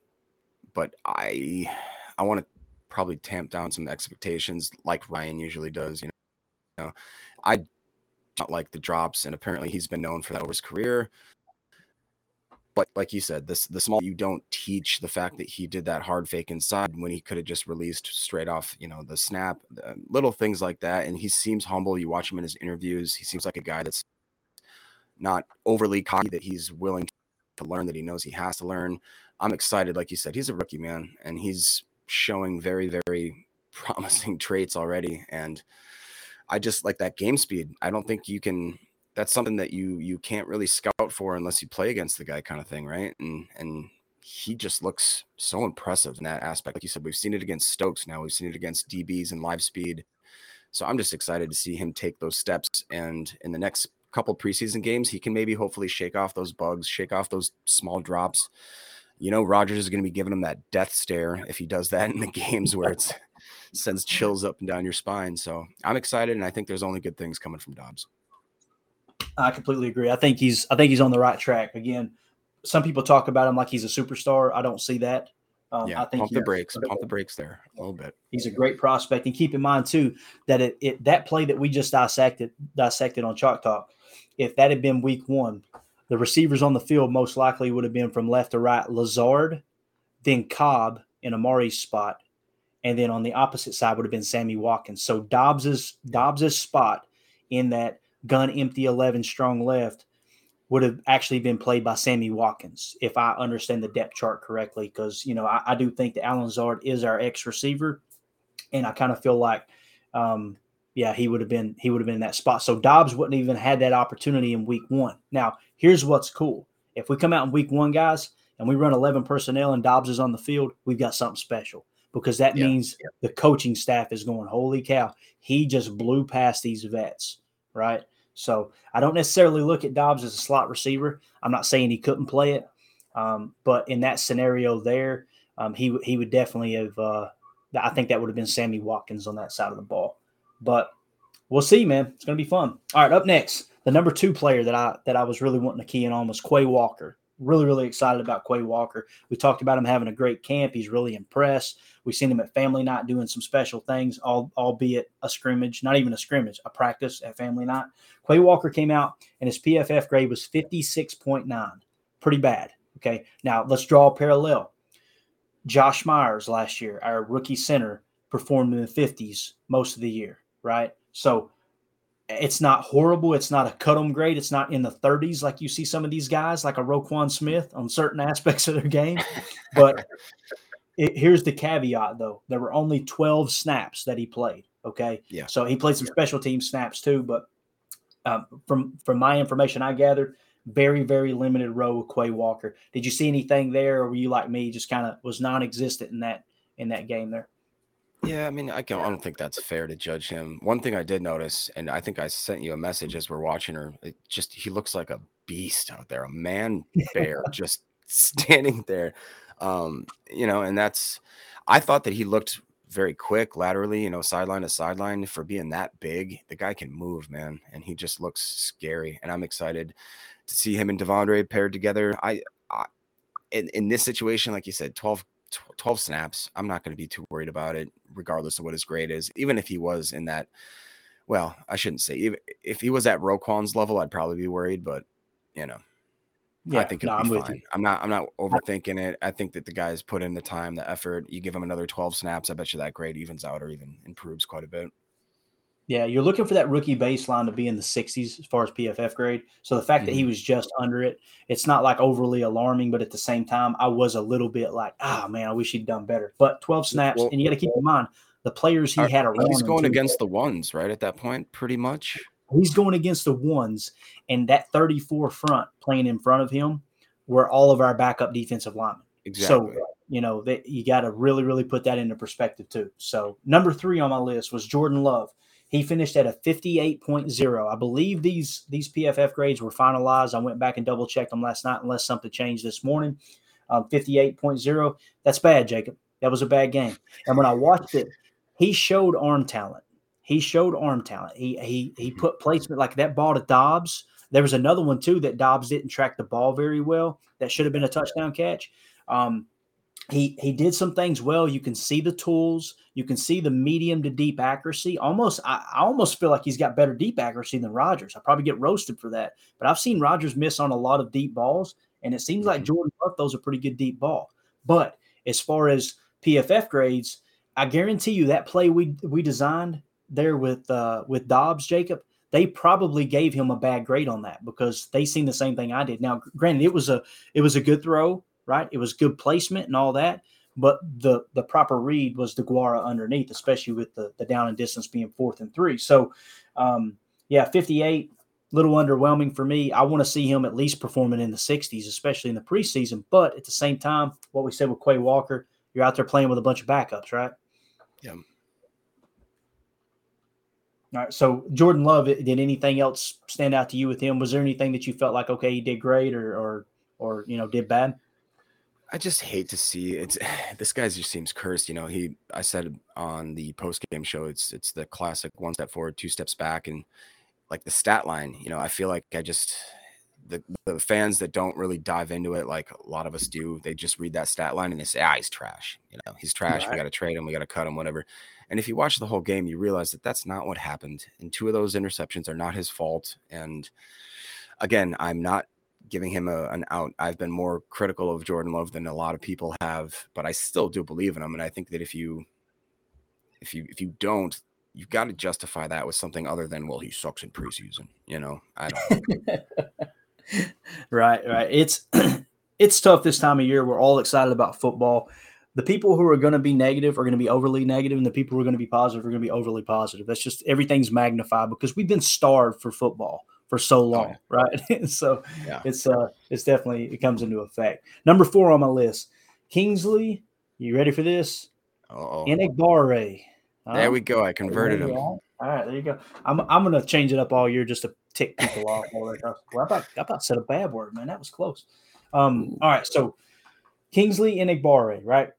But I, I want to probably tamp down some expectations, like Ryan usually does. You know, I don't like the drops, and apparently he's been known for that over his career. But like you said, this the small you don't teach the fact that he did that hard fake inside when he could have just released straight off, you know, the snap, uh, little things like that. And he seems humble. You watch him in his interviews; he seems like a guy that's not overly cocky. That he's willing to learn. That he knows he has to learn. I'm excited. Like you said, he's a rookie man, and he's showing very, very [laughs] promising traits already. And I just like that game speed. I don't think you can that's something that you you can't really scout for unless you play against the guy kind of thing, right? And and he just looks so impressive in that aspect. Like you said, we've seen it against Stokes now, we've seen it against DBs and live speed. So I'm just excited to see him take those steps and in the next couple preseason games, he can maybe hopefully shake off those bugs, shake off those small drops. You know, Rodgers is going to be giving him that death stare if he does that [laughs] in the games where it's sends chills up and down your spine. So I'm excited, and I think there's only good things coming from Doubs. I completely agree. I think he's I think he's on the right track. Again, some people talk about him like he's a superstar. I don't see that. Um, yeah, I think pump the brakes, pump the brakes there a little bit. He's a great prospect, and keep in mind too that it, it that play that we just dissected dissected on Chalk Talk, if that had been Week One, the receivers on the field most likely would have been from left to right Lazard, then Cobb in Amari's spot, and then on the opposite side would have been Sammy Watkins. So Doubs's Doubs's spot in that gun empty eleven strong left would have actually been played by Sammy Watkins, if I understand the depth chart correctly. Because you know, I, I do think that Allen Lazard is our ex receiver, and I kind of feel like, um, yeah, he would have been he would have been in that spot. So Doubs wouldn't even had that opportunity in week one. Now, here's what's cool: if we come out in week one, guys, and we run eleven personnel and Doubs is on the field, we've got something special because that Yeah. means the coaching staff is going, holy cow, he just blew past these vets, right? So I don't necessarily look at Doubs as a slot receiver. I'm not saying he couldn't play it, um, but in that scenario there, um, he he would definitely have. Uh, I think that would have been Sammy Watkins on that side of the ball. But we'll see, man. It's going to be fun. All right, up next, the number two player that I that I was really wanting to key in on was Quay Walker. Really, really excited about Quay Walker. We talked about him having a great camp. He's really impressed. We've seen him at family night doing some special things, all, albeit a scrimmage, not even a scrimmage, a practice at family night. Quay Walker came out and his PFF grade was 56.9. Pretty bad. Okay. Now let's draw a parallel. Josh Myers last year, our rookie center, performed in the 50s most of the year, right? So it's not horrible. It's not a cut 'em grade. It's not in the 30s like you see some of these guys, like a Roquan Smith on certain [laughs] aspects of their game. But [laughs] it, here's the caveat, though: there were only 12 snaps that he played. Okay, Yeah. So he played some special team snaps too, but um, from from my information I gathered, very very limited role with Quay Walker. Did you see anything there, or were you like me, just kind of was non-existent in that in that game there? Yeah, I mean, I, can, I don't think that's fair to judge him. One thing I did notice, and I think I sent you a message as we're watching her. It just he looks like a beast out there, a man bear, [laughs] just [laughs] standing there. Um, you know, and that's. I thought that he looked very quick laterally, you know, sideline to sideline for being that big. The guy can move, man, and he just looks scary. And I'm excited to see him and De'Vondre paired together. I, I in in this situation, like you said, 12 tw- 12 snaps. I'm not going to be too worried about it, regardless of what his grade is. Even if he was in that, well, I shouldn't say, if, if he was at Roquan's level, I'd probably be worried, but you know, yeah, I think it'll no, be I'm with you. I'm not, I'm not overthinking it. I think that the guys put in the time, the effort. You give him another 12 snaps, I bet you that grade evens out or even improves quite a bit. Yeah, you're looking for that rookie baseline to be in the 60s as far as PFF grade. So the fact that he Mm-hmm. was just under it, it's not like overly alarming, but at the same time, I was a little bit like, ah, man, I wish he'd done better. But 12 snaps, Well- and you got to keep in mind, the players he Are- had around. He's going against the ones, right? At that point, pretty much. He's going against the ones, and that 34 front playing in front of him were all of our backup defensive linemen. Exactly. So you know that you got to really, really put that into perspective too. So number three on my list was Jordan Love. He finished at a 58.0. I believe these these PFF grades were finalized. I went back and double checked them last night, unless something changed this morning. Um, 58.0. That's bad, Jacob. That was a bad game. And when I watched it, he showed arm talent. He showed arm talent. He he he put placement like that ball to Doubs. There was another one too that Doubs didn't track the ball very well. That should have been a touchdown catch. Um, he he did some things well. You can see the tools. You can see the medium to deep accuracy. Almost, I, I almost feel like he's got better deep accuracy than Rodgers. I probably get roasted for that, but I've seen Rodgers miss on a lot of deep balls, and it seems like Jordan Love those a pretty good deep ball. But as far as PFF grades, I guarantee you that play we we designed there with uh, with Doubs, Jacob, they probably gave him a bad grade on that because they seen the same thing I did. Now, granted, it was a it was a good throw, right? It was good placement and all that, but the the proper read was the Guara underneath, especially with the the down and distance being fourth and three. So, um, yeah, fifty eight. Little underwhelming for me. I want to see him at least performing in the 60s, especially in the preseason. But at the same time, what we said with Quay Walker, you're out there playing with a bunch of backups, right? Yeah. All right. So Jordan Love, did anything else stand out to you with him? Was there anything that you felt like okay, he did great, or or or you know did bad? I just hate to see it's [sighs] this guy just seems cursed. You know, he I said on the post game show, it's it's the classic one step forward, two steps back, and like the stat line. You know, I feel like I just the the fans that don't really dive into it like a lot of us do, they just read that stat line and they say, ah, he's trash. You know, he's trash. We got to trade him. We got to cut him. Whatever. And if you watch the whole game, you realize that that's not what happened. And two of those interceptions are not his fault. And again, I'm not giving him a, an out. I've been more critical of Jordan Love than a lot of people have, but I still do believe in him. And I think that if you if you if you don't, you've got to justify that with something other than well, he sucks in preseason. You know, I don't. [laughs] Right, right. It's [clears throat] it's tough this time of year. We're all excited about football. The people who are going to be negative are going to be overly negative, and the people who are going to be positive are going to be overly positive. That's just everything's magnified because we've been starved for football for so long, right? [laughs] so Yeah. it's uh it's definitely it comes into effect. Number four on my list, Kingsley. You ready for this? Oh, Enagbare. there we go. I converted him. All right, there you go. I'm I'm gonna change it up all year just to tick people off. All. Well, I about I about said a bad word, man. That was close. Um, all right, so Kingsley Enagbare, right?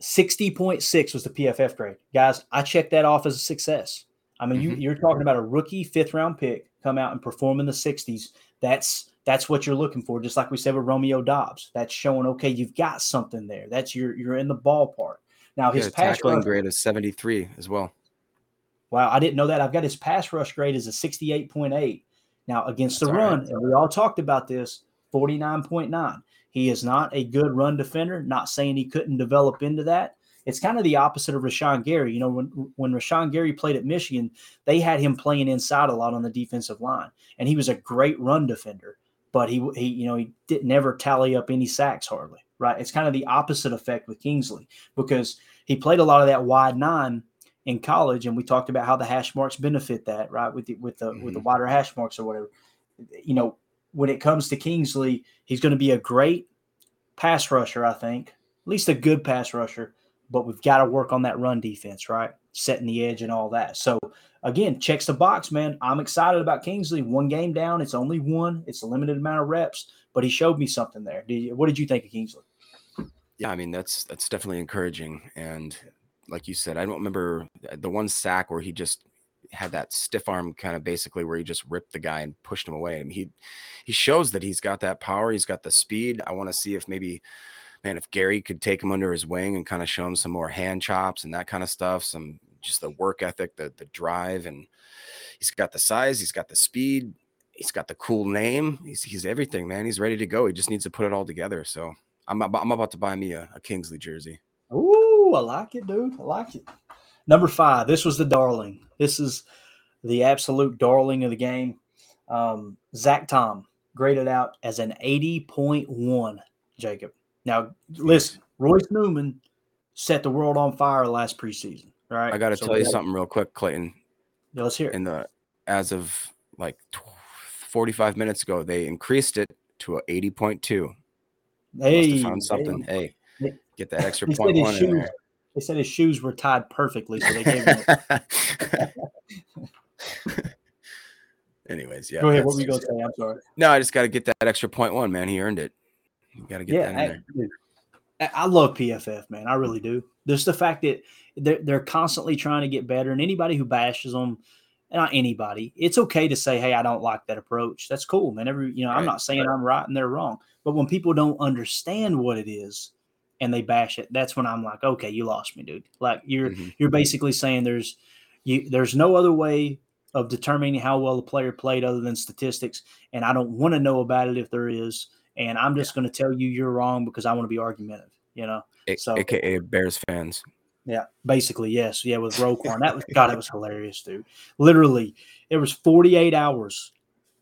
60.6 was the PFF grade. Guys, I checked that off as a success. I mean, you, you're talking about a rookie fifth round pick come out and perform in the 60s. That's that's what you're looking for, just like we said with Romeo Doubs. That's showing okay, you've got something there. That's you're you're in the ballpark. Now his His pass tackling rush- grade is 73 as well. Wow, I didn't know that. I've got his pass rush grade is a 68.8. Now, against the That's right. run, and we all talked about this, 49.9. He is not a good run defender. Not saying he couldn't develop into that. It's kind of the opposite of Rashan Gary. You know, when when Rashan Gary played at Michigan, they had him playing inside a lot on the defensive line, and he was a great run defender. But he he you know he didn't never tally up any sacks hardly. Right? It's kind of the opposite effect with Kingsley because he played a lot of that wide nine in college, and we talked about how the hash marks benefit that, right? With the with the with the mm-hmm. wider hash marks or whatever. You know, when it comes to Kingsley, he's going to be a great pass rusher, I think, at least a good pass rusher. But we've got to work on that run defense, right? Setting the edge and all that. So again, checks the box, man. I'm excited about Kingsley. One game down, it's only one. It's a limited amount of reps, but he showed me something there. Did you, what did you think of Kingsley? Yeah, I mean that's that's definitely encouraging. And like you said, I don't remember the one sack where he just had that stiff arm kind of basically where he just ripped the guy and pushed him away. I mean, he he shows that he's got that power, he's got the speed. I want to see if maybe man, if Gary could take him under his wing and kind of show him some more hand chops and that kind of stuff, some just the work ethic, the the drive, and he's got the size, he's got the speed, he's got the cool name, he's he's everything, man. He's ready to go. He just needs to put it all together. So I'm about, I'm about to buy me a, a Kingsley jersey. Ooh, I like it, dude. I like it. Number five. This was the darling. This is the absolute darling of the game. Um, Zach Tom graded out as an 80.1, Jacob. Now, listen, Royce Newman set the world on fire last preseason, right? I got to So tell you gotta- something real quick, Clayton. Yeah, let's hear it. In the as of like 45 minutes ago, they increased it to a 80.2. Must Hey, found something. hey. Hey, get that extra his one in shoes. there. They said his shoes were tied perfectly, so they gave him. [laughs] Anyways, yeah. Go ahead. What were you gonna say? I'm sorry. No, I just got to get that extra point one, man. He earned it. You got to get that in I, there. I love PFF, man. I really do. There's the fact that they're, they're constantly trying to get better, and anybody who bashes them, not anybody, it's okay to say, "Hey, I don't like that approach." That's cool, man. Every you know, I'm not saying I'm right and they're wrong, but when people don't understand what it is and they bash it, that's when I'm like, "Okay, you lost me, dude." Like you're Mhm. you're basically saying there's you there's no other way of determining how well the player played other than statistics, and I don't want to know about it if there is. And I'm just going to tell you you're wrong because I want to be argumentative. You know. A- So- AKA Bears fans. Yeah, basically, yes. Yeah, with Roquan. That was God, that was hilarious, dude. Literally, it was 48 hours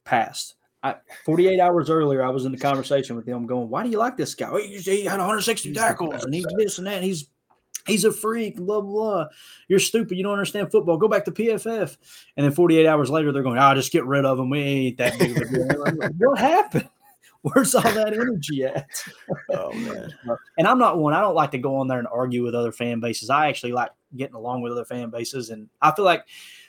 past. I, 48 hours earlier, I was in the conversation with him going, Why do you like this guy? He, he had 160 tackles and he's this and that. And he's he's a freak, blah, blah. You're stupid. You don't understand football. Go back to PFF. And then 48 hours later, they're going, Ah, just get rid of him. We ain't that big of a deal. What happened? [laughs] Where's all that energy at? [laughs] Oh man. [laughs] and I'm not one. I don't like to go on there and argue with other fan bases. I actually like getting along with other fan bases, and I feel like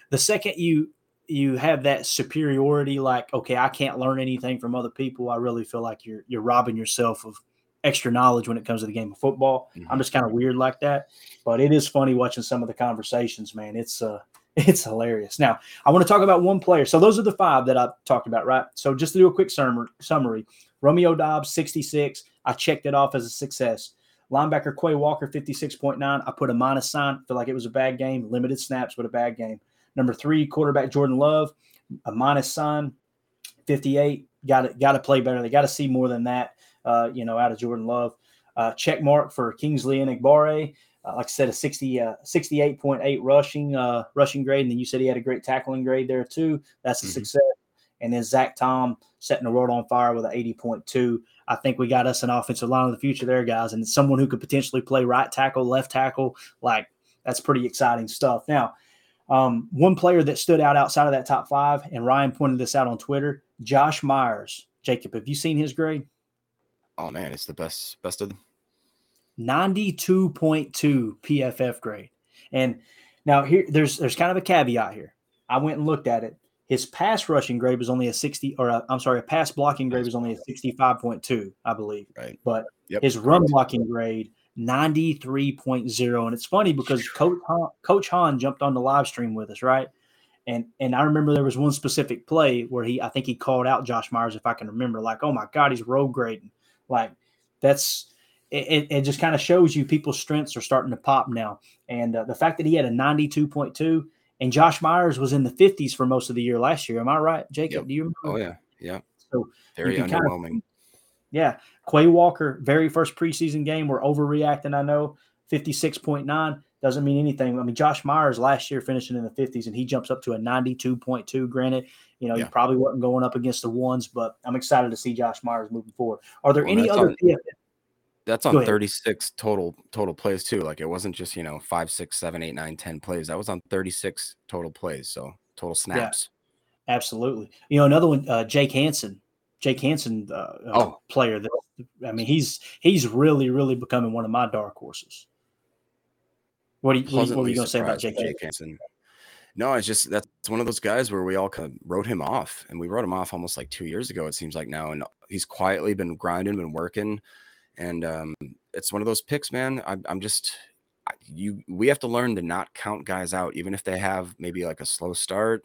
the second you you have that superiority, like okay, I can't learn anything from other people. I really feel like you're you're robbing yourself of extra knowledge when it comes to the game of football. I'm just kind of weird like that, but it is funny watching some of the conversations. Man, it's uh [laughs] it's hilarious. Now, I want to talk about one player. So those are the five that I talked about, right? So just to do a quick summary, Romeo Doubs, 66. I checked it off as a success. Linebacker Quay Walker, 56.9. I put a minus sign. Feel like it was a bad game. Limited snaps, but a bad game. Number three, quarterback Jordan Love, a minus sign, 58. Got to got to play better. They got to see more than that, uh, you know, out of Jordan Love. Uh, check mark for Kingsley Enagbare. Uh, like I said, a 60, uh, 68.8 rushing uh, rushing grade. And then you said he had a great tackling grade there too. That's a Mhm. success. And then Zach Tom setting the world on fire with an 80.2. I think we got us an offensive line of the future there, guys, and someone who could potentially play right tackle, left tackle. Like that's pretty exciting stuff. Now, um, one player that stood out outside of that top five, and Ryan pointed this out on Twitter, Josh Myers. Jacob, have you seen his grade? Oh man, it's the best best of them. 92.2 PFF grade. And now here there's there's kind of a caveat here. I went and looked at it. His pass rushing grade was only a 60 or uh, i am sorry, a pass blocking grade was only a 65.2, I believe. Right. But Yep. his run blocking grade 93.0 and it's funny because coach Han, coach Han jumped on the live stream with us, right? And and I remember there was one specific play where he I think he called out Josh Myers if I can remember like, "Oh my god, he's road grading." Like that's it, it, just kind of shows you people's strengths are starting to pop now. And uh, the fact that he had a 92.2 and Josh Myers was in the 50s for most of the year last year. Am I right, Jacob? Yep. Do you remember? Oh yeah, yeah. So Very can kind of- yeah. Quay Walker, very first preseason game. We're overreacting, I know. 56.9 doesn't mean anything. I mean, Josh Myers last year finishing in the 50s and he jumps up to a 92.2. Granted, you know, Yeah. he probably wasn't going up against the ones, but I'm excited to see Josh Myers moving forward. Are there Well, any other on- PFF? That's on 36 total total plays too. Like it wasn't just you know five, six, seven, eight, nine, ten plays. That was on 36 total plays. So total snaps. Absolutely. You know, another one, uh, Jake Hansen. Jake Hansen, uh, uh, Oh. player that I mean, he's he's really, really becoming one of my dark horses. What, are you, what, you going to say about Jake? with Hansen? Hansen. No, it's just that's one of those guys where we all kind of wrote him off, and we wrote him off almost like two years ago. It seems like now, and he's quietly been grinding, been working, and um, it's one of those picks, man. I, I'm just you. We have to learn to not count guys out, even if they have maybe like a slow start.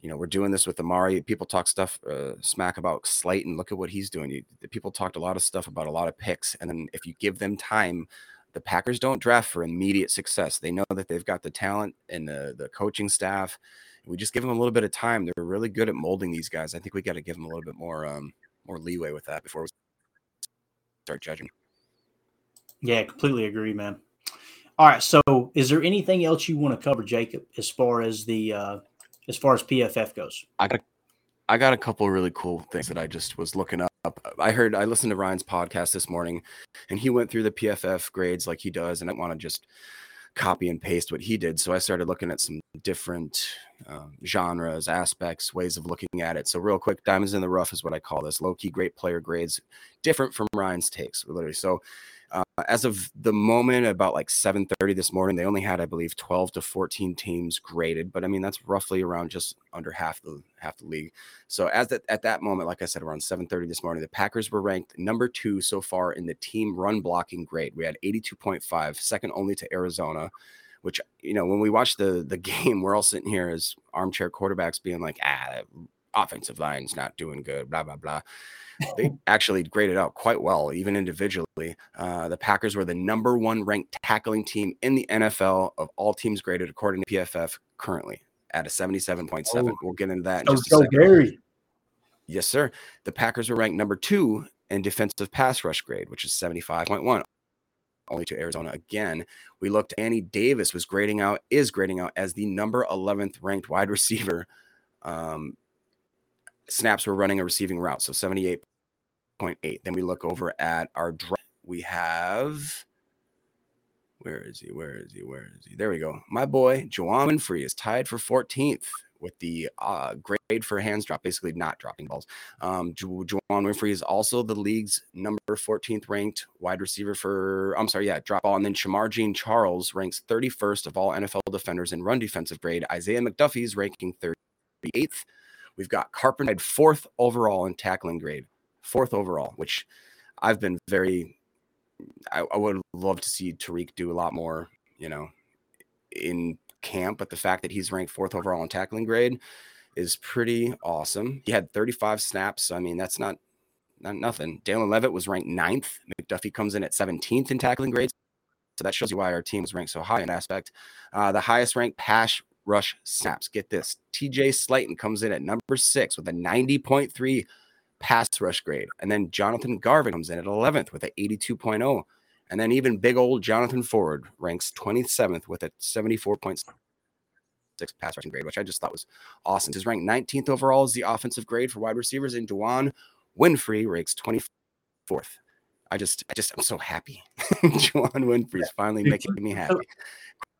You know, we're doing this with Amari. People talk stuff, uh, smack about Slaton. Look at what he's doing. You, people talked a lot of stuff about a lot of picks, and then if you give them time, the Packers don't draft for immediate success. They know that they've got the talent and the the coaching staff. We just give them a little bit of time. They're really good at molding these guys. I think we got to give them a little bit more um more leeway with that before we start judging. Yeah, completely agree, man. All right. So, is there anything else you want to cover, Jacob, as far as the uh, as far as PFF goes? I got I got a couple of really cool things that I just was looking up. I heard I listened to Ryan's podcast this morning and he went through the PFF grades like he does and I want to just copy and paste what he did. So I started looking at some different um, genres, aspects, ways of looking at it. So real quick, diamonds in the rough is what I call this. Low key, great player grades, different from Ryan's takes, literally. So uh, as of the moment, about like 7:30 this morning, they only had, I believe, 12 to 14 teams graded. But I mean, that's roughly around just under half the half the league. So as that at that moment, like I said, around 7:30 this morning, the Packers were ranked number two so far in the team run blocking grade. We had 82.5, second only to Arizona. Which you know, when we watch the the [laughs] game, we're all sitting here as armchair quarterbacks, being like, ah, offensive line's not doing good, blah blah blah they [laughs] actually graded out quite well, even individually. Uh, the Packers were the number one ranked tackling team in the NFL of all teams graded according to PFF currently at a 77.7. Oh, we'll get into that. In just so Gary. Yes, sir. The Packers were ranked number two in defensive pass rush grade, which is 75.1 only to Arizona again. We looked, Danny Davis was grading out, is grading out as the number 11th ranked wide receiver um, snaps were running a receiving route. So 78.8. Then we look over at our draft. We have where is he? Where is he? Where is he? There we go. My boy, Juwann Winfree is tied for 14th with the uh, grade for hands drop, basically not dropping balls. Um, Ju- Juwann Winfree is also the league's number 14th ranked wide receiver for, I'm sorry, yeah, drop ball. And then Shemar Jean Charles ranks 31st of all NFL defenders in run defensive grade. Isaiah McDuffie's ranking 38th. We've got Carpenter fourth overall in tackling grade, fourth overall, which I've been very. I, I would love to see Tariq do a lot more, you know, in camp. But the fact that he's ranked fourth overall in tackling grade is pretty awesome. He had 35 snaps. I mean, that's not not nothing. Dallin Leavitt was ranked ninth. McDuffie comes in at 17th in tackling grades. So that shows you why our team was ranked so high in aspect. Uh, the highest ranked pass rush snaps. Get this TJ Slaton comes in at number six with a 90.3 pass rush grade. And then Jonathan Garvin comes in at 11th with an 82.0. And then even big old Jonathan Ford ranks 27th with a 74.6 pass rushing grade, which I just thought was awesome. He's ranked 19th overall as the offensive grade for wide receivers. And Juwann Winfree ranks 24th. I just, I just, I'm so happy. [laughs] Juwann Winfree is finally making me happy.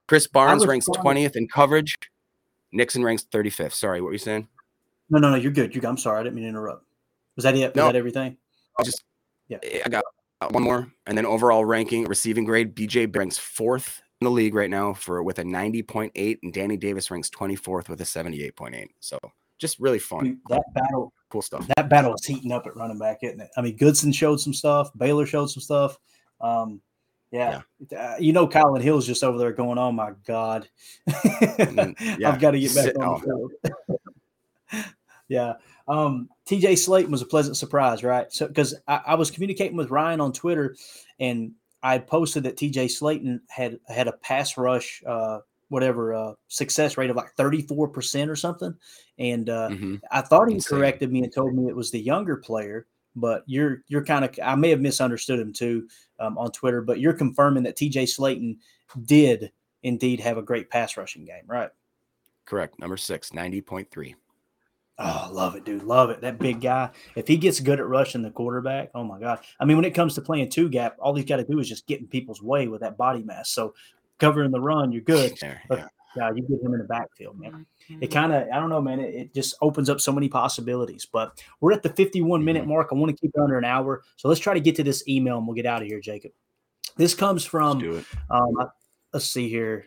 Krys Barnes ranks twentieth in coverage. Nixon ranks thirty fifth. Sorry, what were you saying? No, no, no. You're good. You're. I'm sorry. I didn't mean to interrupt. Was that it? Was that everything? I just. Yeah. I got one more, and then overall ranking, receiving grade. BJ ranks fourth in the league right now for with a ninety point eight, and Danny Davis ranks twenty fourth with a seventy eight point eight. So just really fun. Dude, that battle, cool stuff. That battle is heating up at running back, isn't it? I mean, Goodson showed some stuff. Baylor showed some stuff. Um, yeah. yeah. Uh, you know, Kylin Hill's just over there going, oh my God. [laughs] yeah. I've got to get back Sit on the field. [laughs] yeah. Um, TJ Slaton was a pleasant surprise, right? So, because I, I, was communicating with Ryan on Twitter and I posted that TJ Slaton had had a pass rush, uh, whatever, uh, success rate of like 34% or something. And uh, mm-hmm. I thought he Insane. corrected me and told me it was the younger player but you're you're kind of I may have misunderstood him too um, on Twitter, but you're confirming that TJ Slaton did indeed have a great pass rushing game, right? Correct. Number six, 90.3. Oh, love it, dude. Love it. That big guy. If he gets good at rushing the quarterback, oh my God. I mean, when it comes to playing two gap, all he's got to do is just get in people's way with that body mass. So covering the run, you're good. There, yeah. Yeah, you get him in the backfield, man. It mm-hmm. kind of, I don't know, man. It, it, just opens up so many possibilities. But we're at the 51 minute mm-hmm. mark. I want to keep it under an hour. So let's try to get to this email and we'll get out of here, Jacob. This comes from, um, let's see here.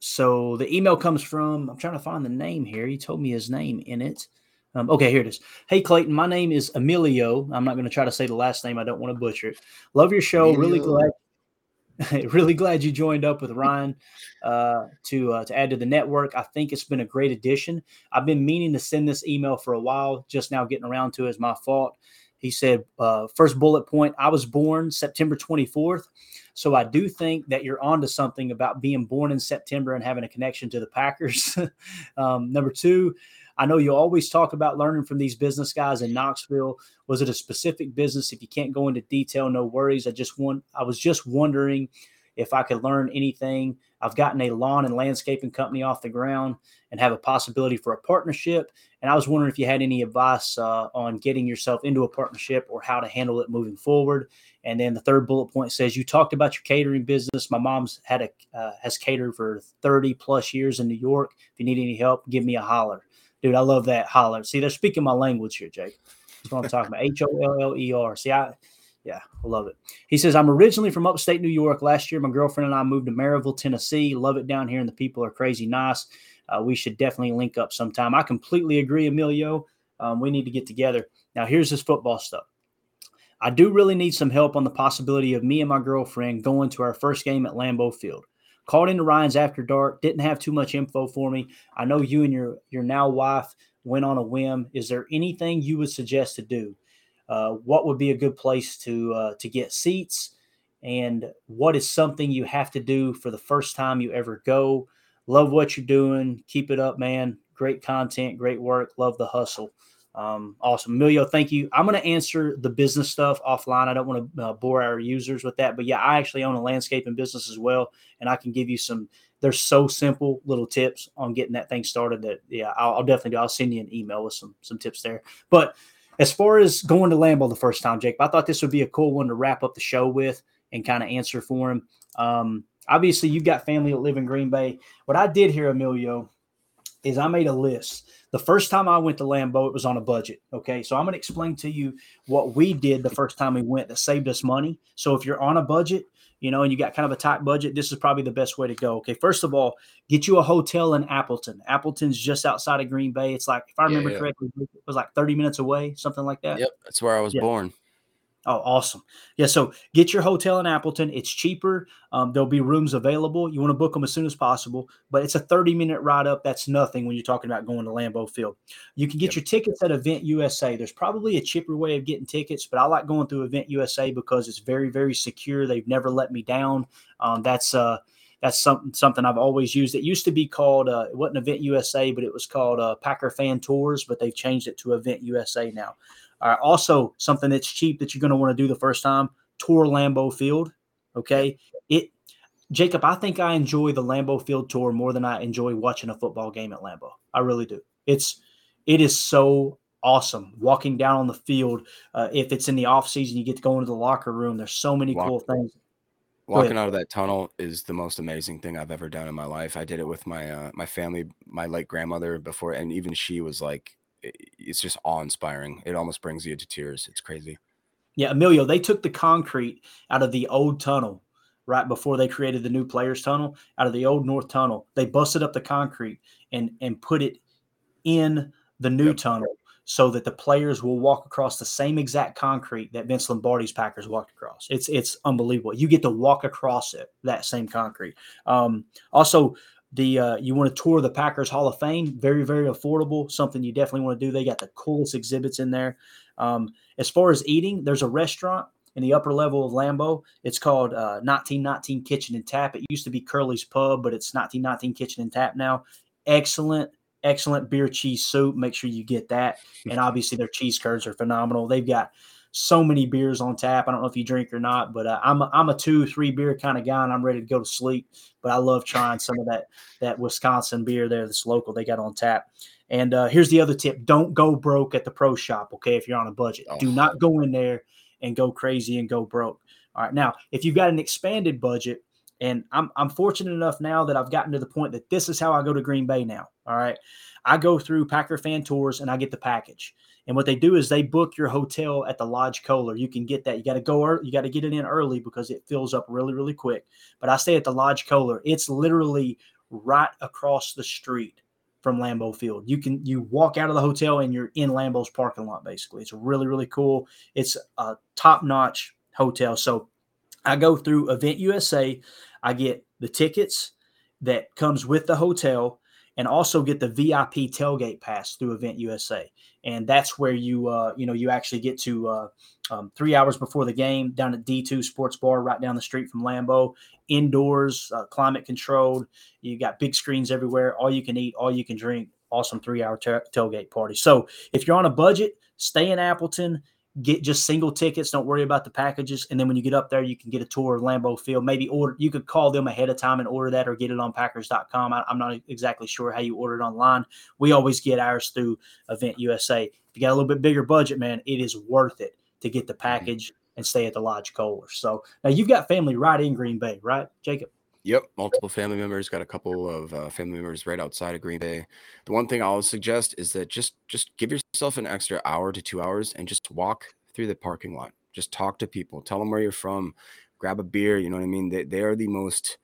So the email comes from, I'm trying to find the name here. He told me his name in it. Um, okay, here it is. Hey, Clayton, my name is Emilio. I'm not going to try to say the last name. I don't want to butcher it. Love your show. Emilio. Really glad [laughs] really glad you joined up with Ryan uh, to uh, to add to the network. I think it's been a great addition. I've been meaning to send this email for a while, just now getting around to it is my fault. He said, uh, first bullet point, I was born September 24th. So I do think that you're onto something about being born in September and having a connection to the Packers. [laughs] um, number two, I know you always talk about learning from these business guys in Knoxville. Was it a specific business? If you can't go into detail, no worries. I just want I was just wondering if I could learn anything I've gotten a lawn and landscaping company off the ground and have a possibility for a partnership. And I was wondering if you had any advice uh, on getting yourself into a partnership or how to handle it moving forward. And then the third bullet point says you talked about your catering business. My mom's had a uh, has catered for 30 plus years in New York. If you need any help, give me a holler, dude. I love that holler. See, they're speaking my language here, Jake. That's what I'm talking about. H O L L E R. See, I yeah, I love it. He says, I'm originally from upstate New York. Last year, my girlfriend and I moved to Maryville, Tennessee. Love it down here, and the people are crazy nice. Uh, we should definitely link up sometime. I completely agree, Emilio. Um, we need to get together. Now, here's this football stuff. I do really need some help on the possibility of me and my girlfriend going to our first game at Lambeau Field. Called into Ryan's after dark, didn't have too much info for me. I know you and your your now wife went on a whim. Is there anything you would suggest to do? Uh, what would be a good place to uh, to get seats? And what is something you have to do for the first time you ever go? Love what you're doing. Keep it up, man. Great content, great work. Love the hustle. Um, awesome. Emilio, thank you. I'm going to answer the business stuff offline. I don't want to uh, bore our users with that. But yeah, I actually own a landscaping business as well. And I can give you some, they're so simple little tips on getting that thing started that, yeah, I'll, I'll definitely do. I'll send you an email with some, some tips there. But as far as going to Lambeau the first time, Jake, I thought this would be a cool one to wrap up the show with and kind of answer for him. Um, obviously, you've got family that live in Green Bay. What I did here, Emilio, is I made a list the first time I went to Lambeau, it was on a budget. Okay. So I'm going to explain to you what we did the first time we went that saved us money. So if you're on a budget, you know, and you got kind of a tight budget, this is probably the best way to go. Okay. First of all, get you a hotel in Appleton. Appleton's just outside of Green Bay. It's like, if I remember yeah, yeah. correctly, it was like 30 minutes away, something like that. Yep. That's where I was yeah. born. Oh, awesome. Yeah. So get your hotel in Appleton. It's cheaper. Um, there'll be rooms available. You want to book them as soon as possible, but it's a 30 minute ride up. That's nothing when you're talking about going to Lambeau Field. You can get yep. your tickets at Event USA. There's probably a cheaper way of getting tickets, but I like going through Event USA because it's very, very secure. They've never let me down. Um, that's, uh, that's something something I've always used. It used to be called uh, it wasn't Event USA, but it was called uh, Packer Fan Tours, but they've changed it to Event USA now. Uh, also, something that's cheap that you're going to want to do the first time: tour Lambeau Field. Okay, it, Jacob. I think I enjoy the Lambeau Field tour more than I enjoy watching a football game at Lambeau. I really do. It's it is so awesome walking down on the field. Uh, if it's in the off season, you get to go into the locker room. There's so many Walk, cool things. Walking out of that tunnel is the most amazing thing I've ever done in my life. I did it with my uh, my family, my late grandmother before, and even she was like, it's just awe inspiring. It almost brings you to tears. It's crazy. Yeah, Emilio, they took the concrete out of the old tunnel right before they created the new players tunnel out of the old north tunnel. They busted up the concrete and and put it in the new yep. tunnel so that the players will walk across the same exact concrete that Vince Lombardi's Packers walked across. It's it's unbelievable. You get to walk across it that same concrete. Um, also, the uh, you want to tour the Packers Hall of Fame, very very affordable. Something you definitely want to do. They got the coolest exhibits in there. Um, as far as eating, there's a restaurant in the upper level of Lambeau. It's called uh, 1919 Kitchen and Tap. It used to be Curly's Pub, but it's 1919 Kitchen and Tap now. Excellent, excellent beer cheese soup. Make sure you get that. And [laughs] obviously, their cheese curds are phenomenal. They've got so many beers on tap. I don't know if you drink or not, but uh, I'm a, I'm a two three beer kind of guy, and I'm ready to go to sleep. But I love trying some of that that Wisconsin beer there that's local. They got on tap. And uh, here's the other tip: don't go broke at the pro shop. Okay, if you're on a budget, oh. do not go in there and go crazy and go broke. All right, now if you've got an expanded budget, and I'm I'm fortunate enough now that I've gotten to the point that this is how I go to Green Bay now. All right, I go through Packer fan tours and I get the package. And what they do is they book your hotel at the Lodge Kohler. You can get that. You got to go early. You got to get it in early because it fills up really, really quick. But I stay at the Lodge Kohler. It's literally right across the street from Lambeau Field. You can you walk out of the hotel and you're in Lambeau's parking lot. Basically, it's really, really cool. It's a top notch hotel. So I go through Event USA. I get the tickets that comes with the hotel and also get the VIP tailgate pass through Event USA. And that's where you, uh, you know, you actually get to uh, um, three hours before the game down at D2 Sports Bar right down the street from Lambeau. Indoors, uh, climate controlled. You got big screens everywhere. All you can eat, all you can drink. Awesome three hour tailgate party. So if you're on a budget, stay in Appleton get just single tickets. Don't worry about the packages. And then when you get up there, you can get a tour of Lambeau Field. Maybe order. You could call them ahead of time and order that, or get it on Packers.com. I, I'm not exactly sure how you order it online. We always get ours through Event USA. If you got a little bit bigger budget, man, it is worth it to get the mm-hmm. package and stay at the Lodge Kohler. So now you've got family right in Green Bay, right, Jacob? Yep, multiple family members. Got a couple of uh, family members right outside of Green Bay. The one thing I'll suggest is that just just give yourself an extra hour to two hours and just walk through the parking lot. Just talk to people. Tell them where you're from. Grab a beer. You know what I mean? They, they are the most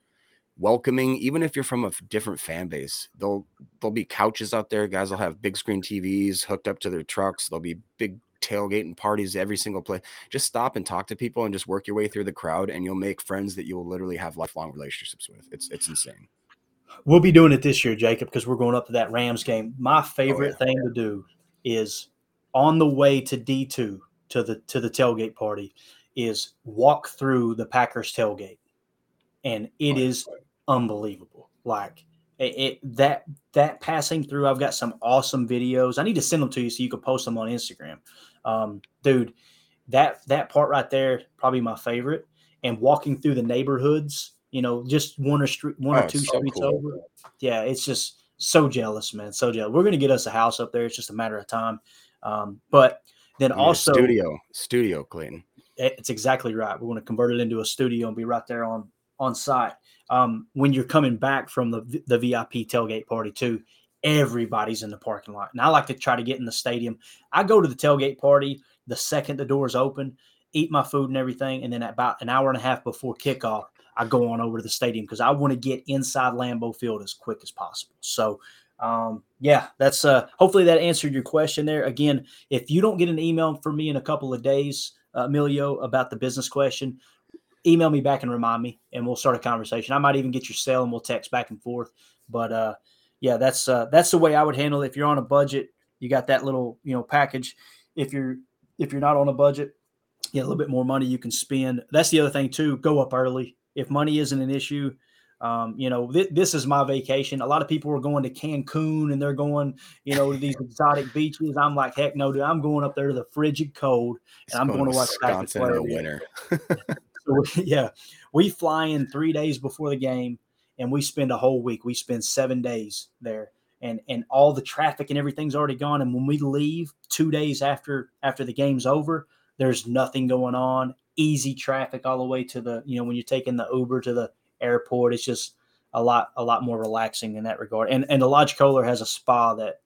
welcoming. Even if you're from a different fan base, they'll there'll be couches out there. Guys will have big screen TVs hooked up to their trucks. There'll be big tailgating parties every single place. Just stop and talk to people and just work your way through the crowd, and you'll make friends that you'll literally have lifelong relationships with. It's it's insane. We'll be doing it this year, Jacob, because we're going up to that Rams game. My oh, favorite yeah. thing to do is on the way to D two to the to the tailgate party is walk through the Packers tailgate, and it oh, is unbelievable. Like it, it that that passing through. I've got some awesome videos. I need to send them to you so you can post them on Instagram, um, dude. That that part right there probably my favorite. And walking through the neighborhoods, you know, just one or street, one Oh, or two so streets cool. over. Yeah, it's just so jealous, man. So jealous. We're gonna get us a house up there. It's just a matter of time. Um, but then I mean, a also studio, studio, Clayton. It's exactly right. We're going to convert it into a studio and be right there on on site. Um, when you're coming back from the the VIP tailgate party too, everybody's in the parking lot. And I like to try to get in the stadium. I go to the tailgate party the second the doors open, eat my food and everything, and then about an hour and a half before kickoff, I go on over to the stadium because I want to get inside Lambeau Field as quick as possible. So. Um, yeah, that's uh hopefully that answered your question there. Again, if you don't get an email from me in a couple of days, uh, Emilio, about the business question, email me back and remind me, and we'll start a conversation. I might even get your cell and we'll text back and forth. But uh, yeah, that's uh, that's the way I would handle it. If you're on a budget, you got that little you know package. If you're if you're not on a budget, get a little bit more money you can spend. That's the other thing too. Go up early if money isn't an issue. Um, you know, th- this is my vacation. A lot of people are going to Cancun and they're going, you know, to these exotic beaches. I'm like, heck no, dude. I'm going up there to the frigid cold, and I'm going to watch Wisconsin in the winter. [laughs] So [laughs] yeah, we fly in three days before the game, and we spend a whole week. We spend seven days there, and and all the traffic and everything's already gone. And when we leave two days after after the game's over, there's nothing going on. Easy traffic all the way to the you know when you're taking the Uber to the airport. It's just a lot a lot more relaxing in that regard. And and the Lodge Kohler has a spa that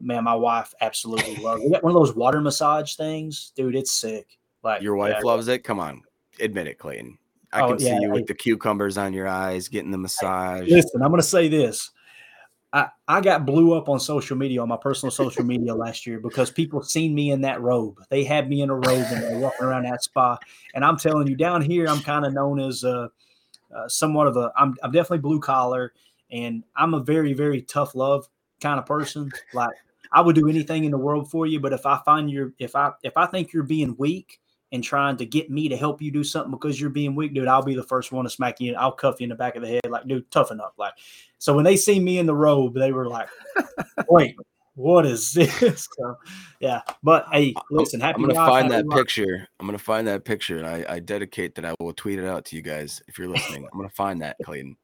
man, my wife absolutely loves. We got one of those water massage things, dude. It's sick. Like Your wife yeah. loves it. Come on, admit it, Clayton. I Oh, can see yeah, you I- with the cucumbers on your eyes, getting the massage. Listen, I'm going to say this. I, I got blew up on social media, on my personal social media last year because people seen me in that robe. They had me in a robe and they're walking around that spa. And I'm telling you, down here, I'm kind of known as uh, uh, somewhat of a, I'm, I'm definitely blue collar and I'm a very, very tough love kind of person. Like I would do anything in the world for you, but if I find you're, if I, if I think you're being weak and trying to get me to help you do something because you're being weak, dude, I'll be the first one to smack you. I'll cuff you in the back of the head, like, dude, toughen up. Like, so when they see me in the robe, they were like, [laughs] wait, what is this? So, yeah. But hey, listen, happy I'm gonna wife, find happy that life. picture. I'm gonna find that picture, and I, I dedicate that. I will tweet it out to you guys if you're listening. I'm gonna find that, Clayton.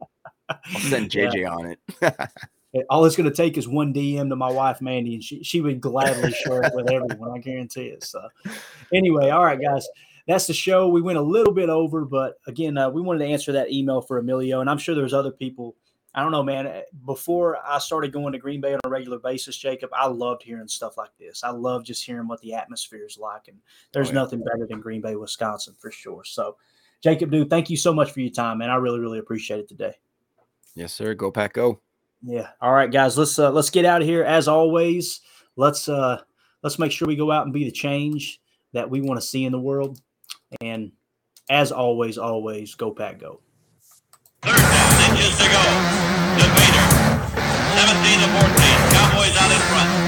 I'll send [laughs] Yeah. JJ on it. [laughs] All it's going to take is one DM to my wife, Mandy, and she, she would gladly share it with everyone. I guarantee it. So, anyway, all right, guys, that's the show. We went a little bit over, but again, uh, we wanted to answer that email for Emilio, and I'm sure there's other people. I don't know, man. uh, Before I started going to Green Bay on a regular basis, Jacob, I loved hearing stuff like this. I love just hearing what the atmosphere is like, and there's Oh, yeah. nothing better than Green Bay, Wisconsin, for sure. So, Jacob, dude, thank you so much for your time, man. I really, really appreciate it today. yes, sir. Go pack, go. Yeah. All right, guys. Let's uh, let's get out of here. As always, let's uh, let's make sure we go out and be the change that we want to see in the world. And as always, always go pack go. Third down, inches to go. Devader. 17 to 14. Cowboys out in front.